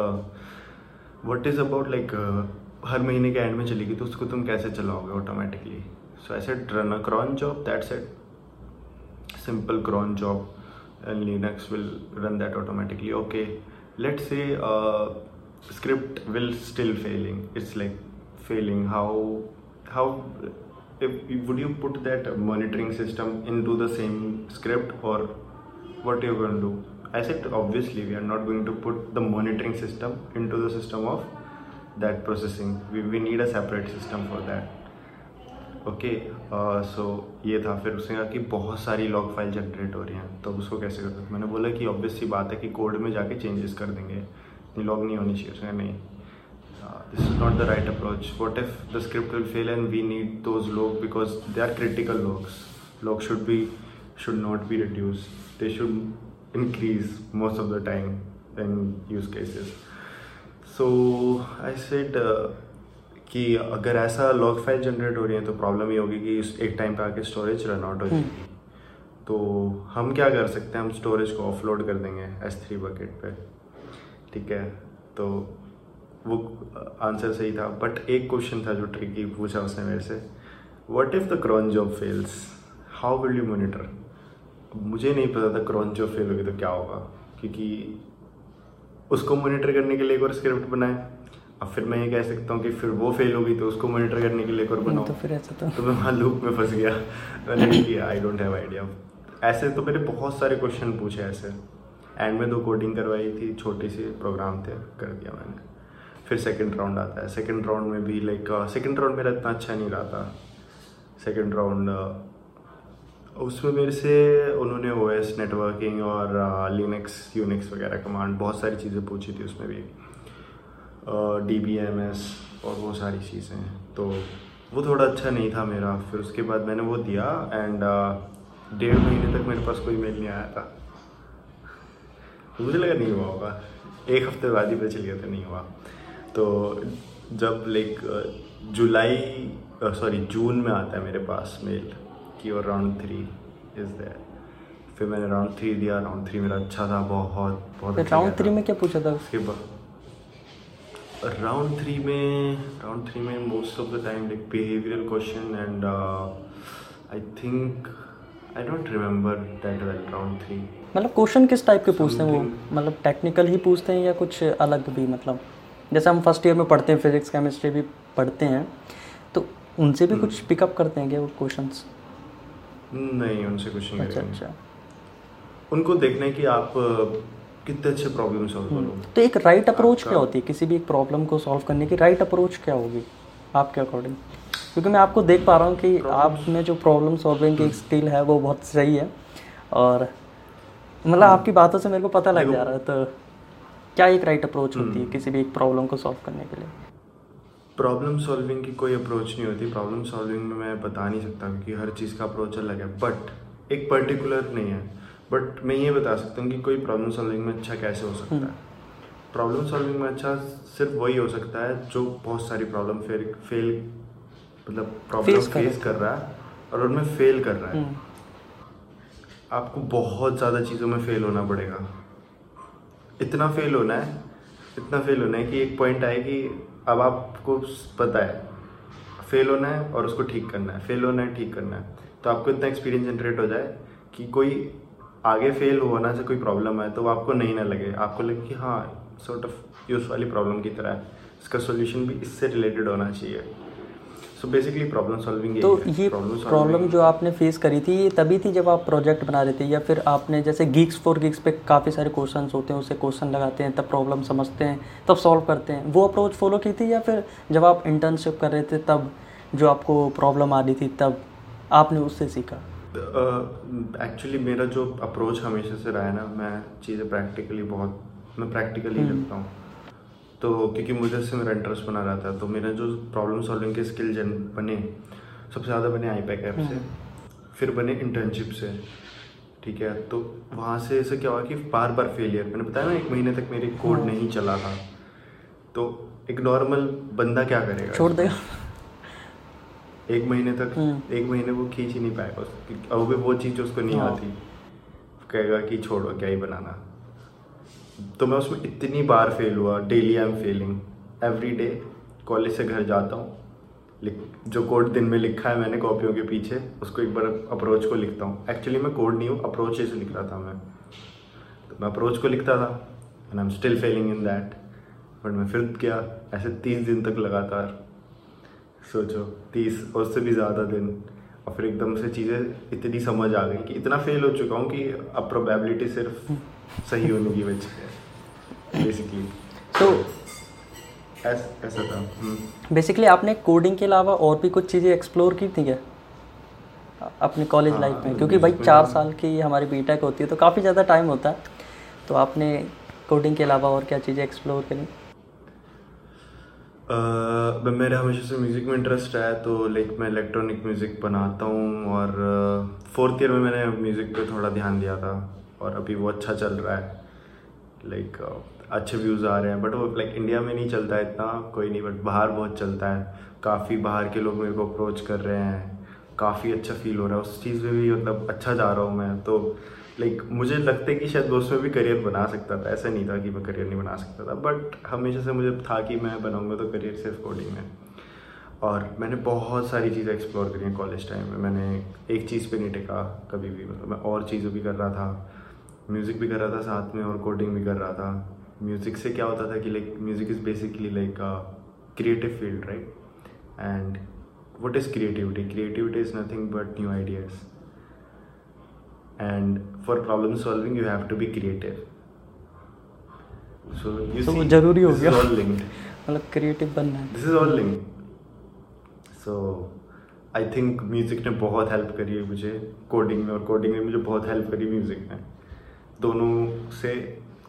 what is about like हर महीने के and में चलेगी तो उसको तुम कैसे चलाओगे ऑटोमेटिकली सो ऐसे run a cron job that's it simple cron job and linux will run that automatically. Okay let's say uh, script will still failing. It's like failing. How how if, would you put that monitoring system into the same script or what you're going to do? I said obviously we are not going to put the monitoring system into the system of that processing. We, we need a separate system for that okay so ये था फिर उसने कहा कि बहुत सारी log file generate हो रही हैं तो उसको कैसे कर मैंने बोला कि ऑब्वियस सी बात है कि कोड में जाके चेंजेस कर देंगे। इतनी लॉग नहीं होनी चाहिए, उसने नहीं this is not the right approach what if the script will fail and we need those log because they are critical logs log should be should not be reduce they should increase most of the time in use cases so I said कि अगर ऐसा log file generate हो रही है तो problem ये होगी कि एक टाइम पे आके स्टोरेज रन आउट हो हम्म। जाएगी। तो हम क्या कर सकते हैं? हम स्टोरेज को ऑफलोड कर देंगे एस थ्री बकेट पे। ठीक है? तो वो आंसर सही था बट एक क्वेश्चन था जो ट्रिकी पूछा उसने मेरे से। What if the cron job fails how will you monitor मुझे नहीं पता था क्रॉन जॉब फेल होगी तो क्या होगा क्योंकि उसको मोनिटर करने के लिए एक और स्क्रिप्ट बनाए। अब फिर मैं ये कह सकता हूँ कि फिर वो फेल होगी तो उसको मॉनिटर करने के लिए और बनाओ। तो फिर ऐसा तो तो मैं वहाँ लूप में फंस गया। मैंने किया आई डोंट हैव आइडिया ऐसे तो मेरे बहुत सारे क्वेश्चन पूछे ऐसे। एंड में दो कोडिंग करवाई थी छोटी सी प्रोग्राम थे कर दिया मैंने। फिर सेकंड राउंड आता है। सेकंड राउंड में भी लाइक सेकंड राउंड मेरा इतना अच्छा नहीं रहा था। सेकंड राउंड uh, उसमें मेरे से उन्होंने ओएस नेटवर्किंग और लिनक्स uh, यूनिक्स वगैरह कमांड बहुत सारी चीज़ें पूछी थी उसमें भी। डी बी एम एस और वो सारी चीज़ें तो वो थोड़ा अच्छा नहीं था मेरा। फिर उसके बाद मैंने वो दिया एंड डेढ़ महीने तक मेरे पास कोई मेल नहीं आया था। मुझे लगा नहीं हुआ होगा। एक हफ़्ते बाद ही पता चल गया था नहीं हुआ। तो जब लाइक जुलाई सॉरी जून में आता है मेरे पास मेल कि और राउंड थ्री इज़ देयर फिर मैंने राउंड थ्री दिया। राउंड थ्री मेरा अच्छा था। बहुत बहुत राउंड अच्छा थ्री में क्या पूछा था? उसके बाद राउंड थ्री में राउंड थ्री में most of the time like behavioural question and I think I don't remember that well round three मतलब क्वेश्चन किस टाइप के पूछते हैं वो? मतलब टेक्निकल ही पूछते हैं या कुछ अलग भी मतलब? जैसे हम फ़र्स्ट ईयर में पढ़ते हैं फिजिक्स केमिस्ट्री भी पढ़ते हैं तो उनसे भी hmm. कुछ पिकअप करते हैं क्या वो क्वेश्चंस नहीं उनसे कुछ नहीं अच्छा अच्छा। उनको देखना है कि आप कितने अच्छे प्रॉब्लम सॉल्व हम्म। करो तो एक राइट अप्रोच क्या होती है? किसी भी एक प्रॉब्लम को सॉल्व करने की राइट अप्रोच क्या होगी आपके अकॉर्डिंग क्योंकि मैं आपको देख पा रहा हूँ कि आप में जो प्रॉब्लम सॉल्विंग की स्किल है वो बहुत सही है। और मतलब हाँ। आपकी बातों से मेरे को पता लग जा रहा है तो क्या एक राइट अप्रोच होती है हम्म। किसी भी एक प्रॉब्लम को सॉल्व करने के लिए? प्रॉब्लम सॉल्विंग की कोई अप्रोच नहीं होती। प्रॉब्लम सॉल्विंग में मैं बता नहीं सकता क्योंकि हर चीज़ का अप्रोच अलग है। बट एक पर्टिकुलर नहीं है। बट मैं ये बता सकता हूँ कि कोई प्रॉब्लम सॉल्विंग में अच्छा कैसे हो सकता है प्रॉब्लम। सॉल्विंग में अच्छा सिर्फ़ वही हो सकता है जो बहुत सारी प्रॉब्लम फेल फेल मतलब प्रॉब्लम फेस कर रहा है और उनमें फेल कर रहा है हम्म। आपको बहुत ज़्यादा चीज़ों में फेल होना पड़ेगा इतना फेल होना है इतना फेल होना है कि एक पॉइंट आए कि अब आपको पता है फेल होना है और उसको ठीक करना है फेल होना है ठीक करना है तो आपको इतना एक्सपीरियंस जनरेट हो जाए कि कोई आगे फेल होना से कोई प्रॉब्लम है तो आपको नहीं ना लगे। आपको लगे कि हाँ सॉर्ट ऑफ़ यूज़ वाली प्रॉब्लम की तरह है। इसका सोल्यूशन भी इससे रिलेटेड होना चाहिए। सो बेसिकली प्रॉब्लम सॉल्विंग तो ये प्रॉब्लम जो आपने फेस करी थी ये तभी थी जब आप प्रोजेक्ट बना रहे थे या फिर आपने जैसे गीक्स फॉर गीक्स पे काफ़ी सारे क्वेश्चन होते हैं उसे क्वेश्चन लगाते हैं तब प्रॉब्लम समझते हैं तब सॉल्व करते हैं। वो अप्रोच फॉलो की थी या फिर जब आप इंटर्नशिप कर रहे थे तब जो आपको प्रॉब्लम आ रही थी तब आपने उससे सीखा? एक्चुअली uh, मेरा जो अप्रोच हमेशा से रहा है ना मैं चीज़ें प्रैक्टिकली बहुत मैं प्रैक्टिकली. हम्म। हूँ तो क्योंकि मुझे से मेरा इंटरेस्ट बना रहा था तो मेरा जो प्रॉब्लम सॉल्विंग के स्किल जन बने सबसे ज़्यादा बने आई पैक ऐप से फिर बने इंटर्नशिप से ठीक है तो वहाँ से ऐसा क्या हुआ कि बार बार फेलियर मैंने बताया ना एक महीने तक मेरी कोड हाँ। नहीं चला था तो एक नॉर्मल बंदा क्या करेगा छोड़ देगा एक महीने तक हम्म। एक महीने वो खींच ही नहीं पाएगा उस- अब भी वो चीज़ उसको नहीं हाँ। आती। कहेगा कि छोड़ो क्या ही बनाना। तो मैं उसमें इतनी बार फेल हुआ daily I am failing every day college से घर जाता हूँ जो कोड दिन में लिखा है मैंने कॉपियों के पीछे उसको एक बार अप्रोच को लिखता हूँ। एक्चुअली मैं कोड नहीं हूँ अप्रोच से लिख रहा था मैं। तो मैं अप्रोच को लिखता था and I am still failing in that but मैं फिर क्या ऐसे तीस दिन तक लगातार। सोचो तीस और उससे भी ज़्यादा दिन। और फिर एकदम से चीज़ें इतनी समझ आ गई कि इतना फेल हो चुका हूँ कि अब प्रोबेबिलिटी सिर्फ़ सही होने की बची है। बेसिकली तो ऐस, ऐसा था। हम्म। बेसिकली आपने कोडिंग के अलावा और भी कुछ चीज़ें एक्सप्लोर की थी क्या? अपने कॉलेज हाँ, लाइफ में? क्योंकि भाई चार साल की हमारी बीटेक होती है तो काफ़ी ज़्यादा टाइम होता है। तो आपने कोडिंग के अलावा और क्या चीज़ें एक्सप्लोर करी? अह, मेरा हमेशा से म्यूज़िक में इंटरेस्ट है तो लाइक मैं इलेक्ट्रॉनिक म्यूज़िक बनाता हूँ और फोर्थ ईयर में मैंने म्यूज़िक पे थोड़ा ध्यान दिया था और अभी वो अच्छा चल रहा है। लाइक अच्छे व्यूज़ आ रहे हैं बट वो लाइक इंडिया में नहीं चलता है इतना कोई नहीं बट बाहर बहुत चलता है। काफ़ी बाहर के लोग मेरे को अप्रोच कर रहे हैं काफ़ी अच्छा फील हो रहा है। उस चीज़ में भी मतलब अच्छा जा रहा हूँ मैं तो लाइक like, मुझे लगता है कि शायद मैं उसमें भी करियर बना सकता था। ऐसा नहीं था कि मैं करियर नहीं बना सकता था बट हमेशा से मुझे था कि मैं बनाऊँगा तो करियर सिर्फ़ कोडिंग में। और मैंने बहुत सारी चीज़ें एक्सप्लोर करी हैं कॉलेज टाइम में। मैंने एक चीज़ पे नहीं टिका कभी भी। मतलब मैं और चीज़ों भी कर रहा था। म्यूज़िक भी कर रहा था साथ में और कोडिंग भी कर रहा था। म्यूज़िक से क्या होता था कि like music is basically like a creative field right and what is creativity creativity is nothing but new ideas. And for problem solving you have to be creative. So you वो see ज़रूरी हो this गया। is all linked. मतलब creative बनना है। This is all linked. So I think music ने बहुत help करी है मुझे कोडिंग में और कोडिंग ने मुझे बहुत हेल्प करी म्यूज़िक में दोनों से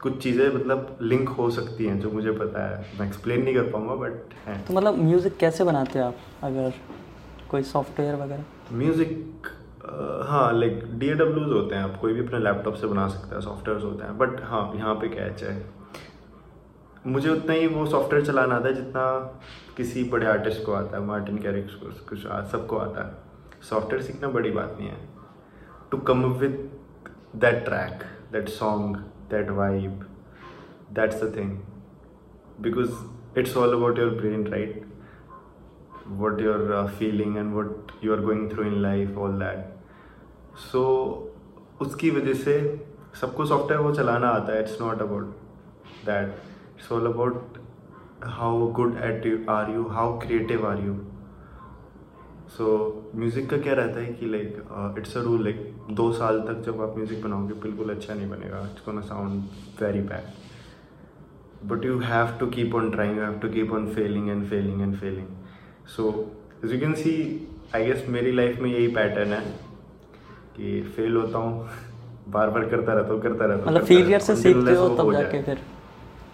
कुछ चीज़ें मतलब लिंक हो सकती हैं जो मुझे पता है। मैं एक्सप्लेन नहीं कर पाऊँगा बट हैं। तो मतलब म्यूज़िक कैसे बनाते हैं आप अगर कोई सॉफ्टवेयर वगैरह? म्यूज़िक हाँ लाइक डी होते हैं आप कोई भी अपने लैपटॉप से बना सकता है सॉफ्टवेयर होते हैं बट हाँ यहाँ पे कैच है। मुझे उतना ही वो सॉफ्टवेयर चलाना आता है जितना किसी बड़े आर्टिस्ट को आता है मार्टिन कैरिक्स को कुछ सबको आता है। सॉफ्टवेयर सीखना बड़ी बात नहीं है। To come up with that track that song that vibe that's the thing because it's all about your brain right you're uh, feeling and what you are going through in life all that. So, उसकी वजह से सबको software वो चलाना आता है. It's not about that it's all about how good at you are you how creative are you so music का क्या रहता है कि like it's a rule like दो साल तक जब आप म्यूज़िक बनाओगे, बिल्कुल अच्छा नहीं बनेगा. It's gonna sound very bad but you have to keep on trying to keep on failing and failing and failing. So, as you can see, i guess मेरी लाइफ में यही पैटर्न है. कि फेल होता हूँ बार बार करता रहता हूँ करता रहता हूँ मतलब फेलियर से सीखते हो तब जाके फिर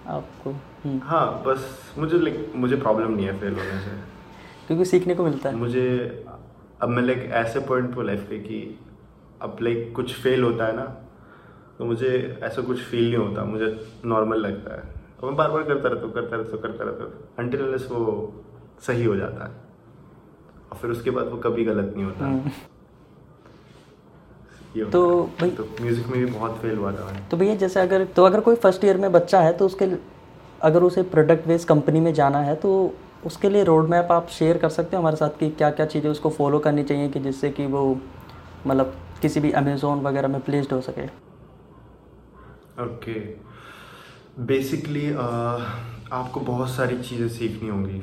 आपको हम्म, हाँ बस मुझे लाइक मुझे प्रॉब्लम नहीं है फेल होने से। क्योंकि सीखने को मिलता है। मुझे अब मैं लाइक ऐसे पॉइंट पे लाइफ पे कि अब लाइक कुछ फेल होता है ना तो मुझे ऐसा कुछ फील नहीं होता मुझे नॉर्मल लगता है। और मैं बार बार करता रहता हूँ करता रहता हूँ करता रहता हूँ अनटिल वो सही हो जाता है। और फिर उसके बाद वो कभी गलत नहीं होता। हम्म, होता तो भाई- तो म्यूज़िक में भी बहुत फेल हुआ था। तो भैया जैसे अगर तो अगर कोई फ़र्स्ट ईयर में बच्चा है तो उसके अगर उसे प्रोडक्ट बेस्ड कंपनी में जाना है तो उसके लिए रोड मैप आप शेयर कर सकते हो हमारे साथ कि क्या क्या चीज़ें उसको फॉलो करनी चाहिए कि जिससे कि वो मतलब किसी भी अमेजोन वगैरह में प्लेस्ड हो सके। ओके बेसिकली आपको बहुत सारी चीज़ें सीखनी होंगी।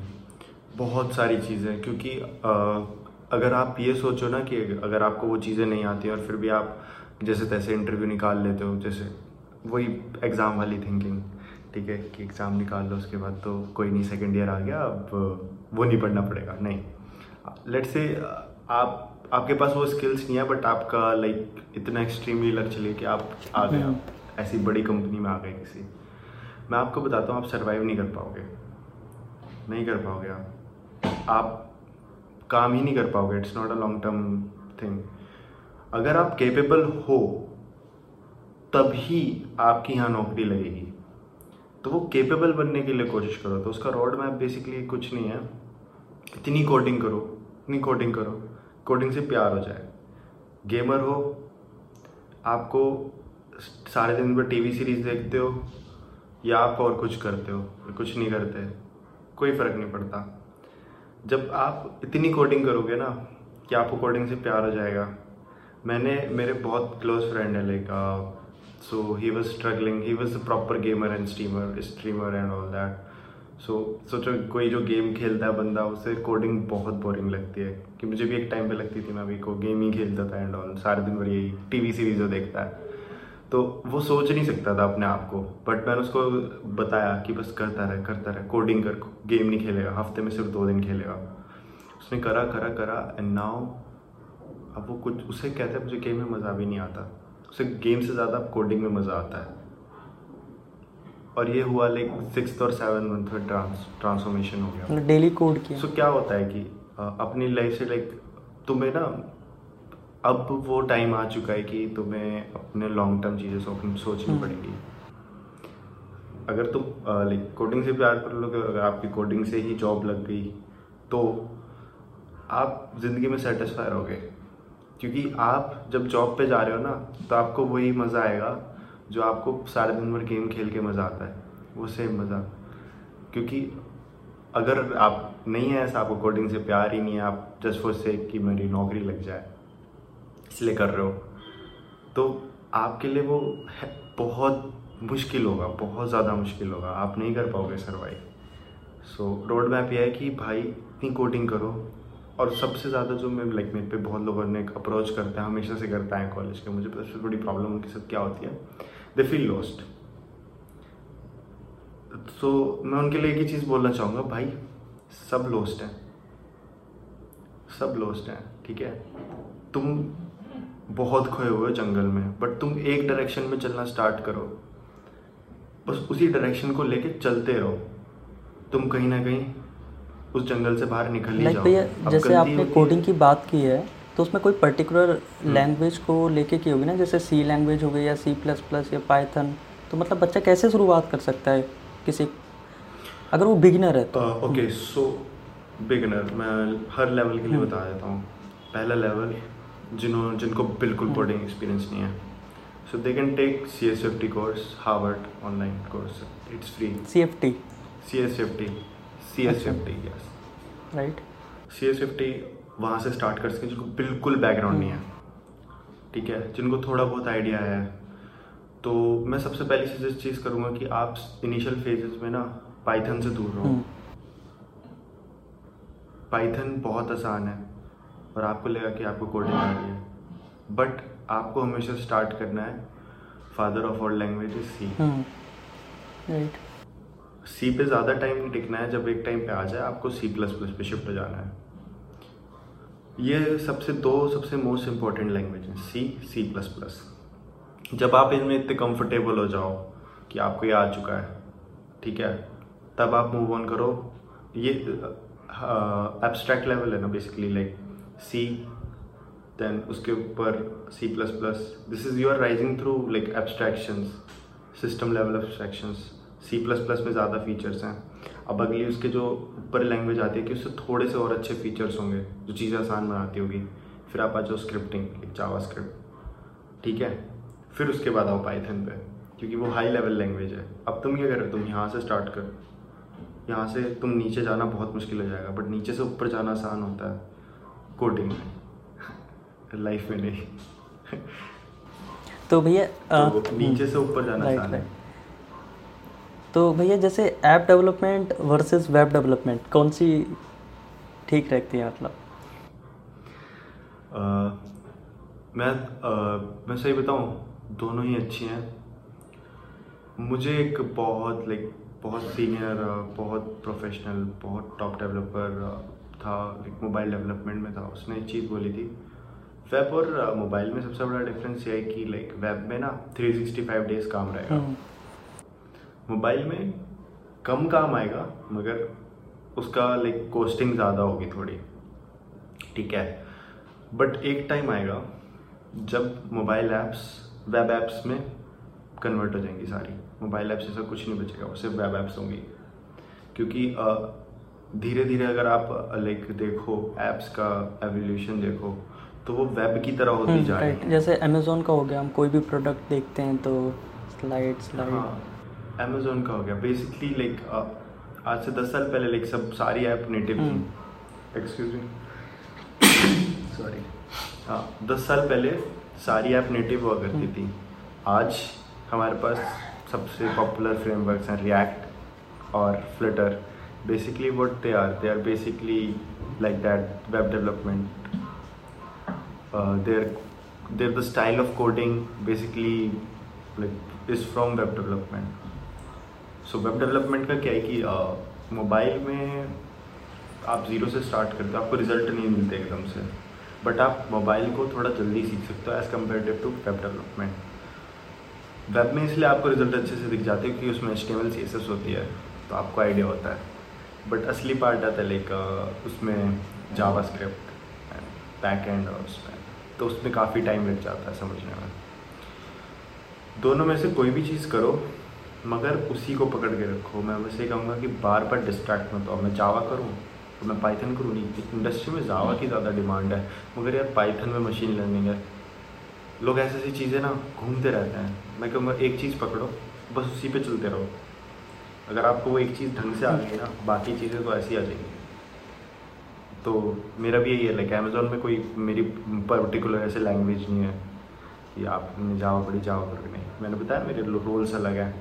बहुत सारी चीज़ें क्योंकि uh, अगर आप ये सोचो ना कि अगर आपको वो चीज़ें नहीं आती और फिर भी आप जैसे तैसे इंटरव्यू निकाल लेते हो जैसे वही एग्ज़ाम वाली थिंकिंग ठीक है कि एग्ज़ाम निकाल लो उसके बाद तो कोई नहीं सेकेंड ईयर आ गया अब वो नहीं पढ़ना पड़ेगा नहीं। लेट्स से आप आपके पास वो स्किल्स नहीं है बट आपका लाइक इतना एक्सट्रीमली लग चले कि आप आ गए आप ऐसी बड़ी कंपनी में आ गए किसी। मैं आपको बताता हूँ आप सर्वाइव नहीं कर पाओगे। नहीं कर पाओगे आप। आप काम ही नहीं कर पाओगे it's not a long term thing अगर आप केपेबल हो, तभी आपकी यहाँ नौकरी लगेगी। तो वो केपेबल बनने के लिए कोशिश करो। तो उसका रोड मैप बेसिकली कुछ नहीं है। इतनी कोडिंग करो, इतनी कोडिंग करो कोडिंग से प्यार हो जाए। गेमर हो, आपको सारे दिन पर टीवी सीरीज़ देखते हो, या आप और कुछ करते हो, कुछ नहीं करते, कोई फ़र्क नहीं पड़ता। जब आप इतनी कोडिंग करोगे ना कि आपको कोडिंग से प्यार हो जाएगा। मैंने, मेरे बहुत क्लोज फ्रेंड है like so he was struggling, he was a proper gamer and streamer streamer and all that. So सोचो कोई जो गेम खेलता है बंदा, उसे कोडिंग बहुत बोरिंग लगती है। कि मुझे भी एक टाइम पे लगती थी, मैं अभी को गेम ही खेलता था एंड ऑल सारे दिन भर यही टीवी सीरीज़ देखता है। तो वो सोच नहीं सकता था अपने आप को। बट मैंने उसको बताया कि बस करता रहे करता रहे। कोडिंग कर गेम नहीं खेलेगा। हफ़्ते में सिर्फ़ दो दिन खेलेगा उसने करा करा करा एंड नाउ अब वो कुछ उसे कहते हैं मुझे गेम में मज़ा भी नहीं आता। उसे गेम से ज़्यादा कोडिंग में मज़ा आता है। और ये हुआ लाइक सिक्स और सेवन मंथ में ट्रांस ट्रांसफॉर्मेशन हो गया। डेली कोड किया। सो so, क्या होता है कि अपनी लाइफ से लाइक तुम्हें ना अब वो टाइम आ चुका है कि तुम्हें अपने लॉन्ग टर्म चीज़ें सोच सोचनी हम्म। पड़ेंगी। अगर तुम लाइक कोडिंग से प्यार कर लोगे अगर आपकी कोडिंग से ही जॉब लग गई तो आप ज़िंदगी में सेटिस्फाई रहोगे। क्योंकि आप जब जॉब पे जा रहे हो ना तो आपको वही मज़ा आएगा जो आपको सारे दिन भर गेम खेल के मज़ा आता है। वो सेम मज़ा। क्योंकि अगर आप नहीं है ऐसा आपको कोडिंग से प्यार ही नहीं है आप जस्ट फॉर से कि मेरी नौकरी लग जाए। इसलिए कर रहे हो। तो आपके लिए वो बहुत मुश्किल होगा, बहुत ज़्यादा मुश्किल होगा। आप नहीं कर पाओगे सर्वाइव सो रोड मैप यह है कि भाई, इतनी कोडिंग करो। और सबसे ज़्यादा जो मैं लाइक मेरे पे बहुत लोगों ने अप्रोच करते हैं, हमेशा से करता है कॉलेज के। मुझे सबसे बड़ी प्रॉब्लम उनके साथ क्या होती है? दे फील लॉस्ट सो मैं उनके लिए एक ही चीज़ बोलना चाहूँगा, भाई, सब लॉस्ट हैं। सब लॉस्ट हैं, ठीक है? तुम बहुत खोए हुए हो जंगल में बट तुम एक डायरेक्शन में चलना स्टार्ट करो। बस उसी डायरेक्शन को लेके चलते रहो। तुम कहीं ना कहीं उस जंगल से बाहर निकल ही जाओ भैया जैसे आपने कोडिंग की बात की है तो उसमें कोई पर्टिकुलर लैंग्वेज हम्म। को लेके की होगी ना? जैसे सी लैंग्वेज हो गई या सी प्लस प्लस या पाइथन तो मतलब बच्चा कैसे शुरुआत कर सकता है किसी? अगर वो बिगिनर है तो। ओके सो बिगिनर मैं हर लेवल के लिए हम्म। बता देता हूँ। पहला लेवल जिन्हों जिनको बिल्कुल कोडिंग हम्म। एक्सपीरियंस नहीं है। So they can take C S fifty course Harvard online course it's free C fifty C S fifty C S fifty yes right C S fifty वहाँ से स्टार्ट कर सकें जिनको बिल्कुल बैकग्राउंड नहीं है। ठीक है? जिनको थोड़ा बहुत आइडिया है। तो मैं सबसे पहली सजेस्ट चीज़ करूँगा कि आप इनिशियल फेजेस में ना पाइथन से दूर रहो। पाइथन हम्म। बहुत आसान है। और आपको लगा कि आपको कोडिंग आ रही है। बट आपको हमेशा स्टार्ट करना है father of all language is C right C पे ज़्यादा टाइम नहीं टिकना है जब एक टाइम पे आ जाए आपको सी प्लस प्लस पे शिफ्ट हो जाना है। ये सबसे दो सबसे मोस्ट इंपॉर्टेंट लैंग्वेज हैं सी सी प्लस प्लस जब आप इनमें इतने कंफर्टेबल हो जाओ कि आपको ये आ चुका है ठीक है तब आप मूव ऑन करो। ये एब्स्ट्रैक्ट लेवल है ना बेसिकली लाइक सी देन उसके ऊपर C plus plus this is your rising through like abstractions system level abstractions C plus plus में ज़्यादा फीचर्स हैं. अब अगली उसके जो ऊपर लैंग्वेज आती है कि उससे थोड़े से और अच्छे फीचर्स होंगे, जो चीज़ें आसान बनाती होगी. फिर आप आ जाओ स्क्रिप्टिंग जावा स्क्रिप्ट ठीक है? फिर उसके बाद आओ पाइथन पे, क्योंकि वो हाई लेवल लैंग्वेज है. अब तुम क्या करो तुम यहाँ से स्टार्ट करो. यहाँ से तुम नीचे जाना बहुत मुश्किल हो जाएगा बट नीचे से ऊपर जाना आसान होता है. कोडिंग में लाइफ में नहीं। तो भैया तो नीचे से ऊपर जाना आसान है। तो भैया जैसे app development versus web development कौन सी ठीक रहती है मतलब? मैं आ, मैं सही बताऊँ दोनों ही अच्छी हैं। मुझे एक बहुत लाइक बहुत सीनियर बहुत प्रोफेशनल बहुत टॉप डेवलपर था लाइक मोबाइल डेवलपमेंट में था उसने एक चीज़ बोली थी। वेब और मोबाइल में सबसे बड़ा डिफरेंस ये है कि लाइक वेब में ना 365 डेज़ काम रहेगा। मोबाइल में कम काम आएगा मगर उसका लाइक कॉस्टिंग ज़्यादा होगी थोड़ी। ठीक है? बट एक टाइम आएगा जब मोबाइल ऐप्स वेब ऐप्स में कन्वर्ट हो जाएँगी सारी। मोबाइल ऐप्स ऐसा कुछ नहीं बचेगा वो सिर्फ़ वेब ऐप्स होंगी। क्योंकि धीरे धीरे अगर आप लाइक देखो ऐप्स का एवोल्यूशन देखो तो वो वेब की तरह होती हम्म, जा रही है। जैसे अमेजोन का हो गया हम कोई भी प्रोडक्ट देखते हैं तो स्लाइड स्लाइड हाँ अमेजोन का हो गया। बेसिकली लाइक आज से दस साल पहले लाइक सब सारी ऐप नेटिव थी। एक्सक्यूज मी सॉरी हाँ दस साल पहले सारी ऐप नेटिव हुआ करती हम्म। थी। आज हमारे पास सबसे पॉपुलर फ्रेमवर्क्स हैं रिएक्ट और Flutter basically what they are they are basically like that web development there there the style of coding basically like is from web development so web development का क्या है कि मोबाइल uh, में आप zero से start करते हो आपको रिज़ल्ट नहीं मिलते एकदम से। बट आप मोबाइल को थोड़ा जल्दी सीख सकते हो as comparative to web development web में इसलिए आपको रिज़ल्ट अच्छे से दिख जाते हैं क्योंकि उसमें एच एम होती है तो आपको आइडिया होता है। बट असली पार्ट आता है लाइक उसमें जावा स्क्रिप्ट बैक एंड और उसमें। तो उसमें काफ़ी टाइम लग जाता है समझने में। दोनों में से कोई भी चीज़ करो, मगर उसी को पकड़ के रखो। मैं वैसे कहूँगा कि बार बार डिस्ट्रैक्ट मत हो। मैं जावा करूँ तो मैं पाइथन करूँ नहीं। इंडस्ट्री में जावा की ज़्यादा डिमांड है। मगर यार पाइथन में मशीन लर्निंग है। लोग ऐसी ऐसी चीज़ें ना घूमते रहते हैं। मैं कहूँगा एक चीज़ पकड़ो, बस उसी पे चलते रहो। अगर आपको वो एक चीज़ ढंग से आ गई ना, बाकी चीज़ें तो ऐसी आ जाएँगी। तो मेरा भी यही है लाइक अमेज़ोन में कोई मेरी पर्टिकुलर ऐसे लैंग्वेज नहीं है कि आपने जावा पढ़ी, जावा पढ़ नहीं। मैंने बताया मेरे रोल्स अलग हैं,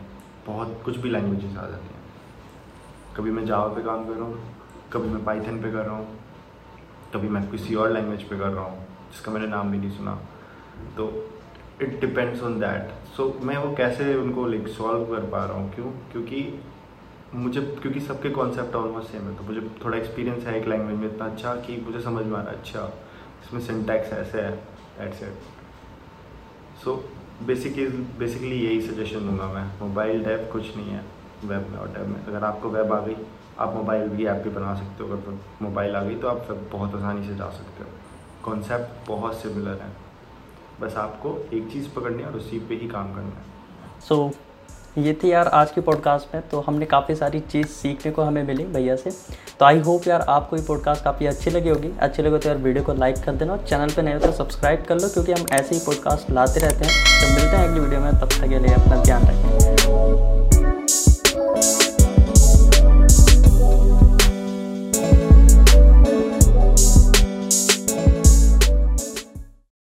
बहुत कुछ भी लैंग्वेजेस आ जाती हैं। कभी मैं जावा पे काम कर रहा हूँ, कभी मैं पाइथन पे कर रहा हूँ, कभी मैं किसी और लैंग्वेज पे कर रहा हूँ, जिसका मैंने नाम भी नहीं सुना। तो it depends on that so मैं वो कैसे उनको लाइक सॉल्व कर पा रहा हूँ, क्यों? क्योंकि मुझे क्योंकि सबके कॉन्सेप्ट ऑलमोस्ट सेम है तो मुझे थोड़ा एक्सपीरियंस है एक लैंग्वेज में इतना अच्छा कि मुझे समझ में आ रहा है अच्छा इसमें सिंटैक्स ऐसे है it's at so basically basically यही सजेशन दूँगा मैं मोबाइल डेव कुछ नहीं है वेब में और टैब में। अगर आपको वेब आ गई आप मोबाइल भी ऐप भी बना सकते हो अगर मोबाइल आ गई तो आप वेब बहुत आसानी से जा सकते हो। कॉन्सेप्ट बहुत सिमिलर है। बस आपको एक चीज़ पकड़नी है और उसी पे ही काम करना है। सो so, ये थी यार आज की पॉडकास्ट में तो हमने काफ़ी सारी चीज़ सीखने को हमें मिली भैया से। तो आई होप यार आपको ये पॉडकास्ट काफ़ी अच्छी लगी होगी। अच्छी लगे तो यार वीडियो को लाइक कर देना और चैनल पर नए हो तो सब्सक्राइब कर लो, क्योंकि हम ऐसे ही पॉडकास्ट लाते रहते हैं। तो मिलते हैं अगली वीडियो में, तब तक के लिए अपना ध्यान रखें।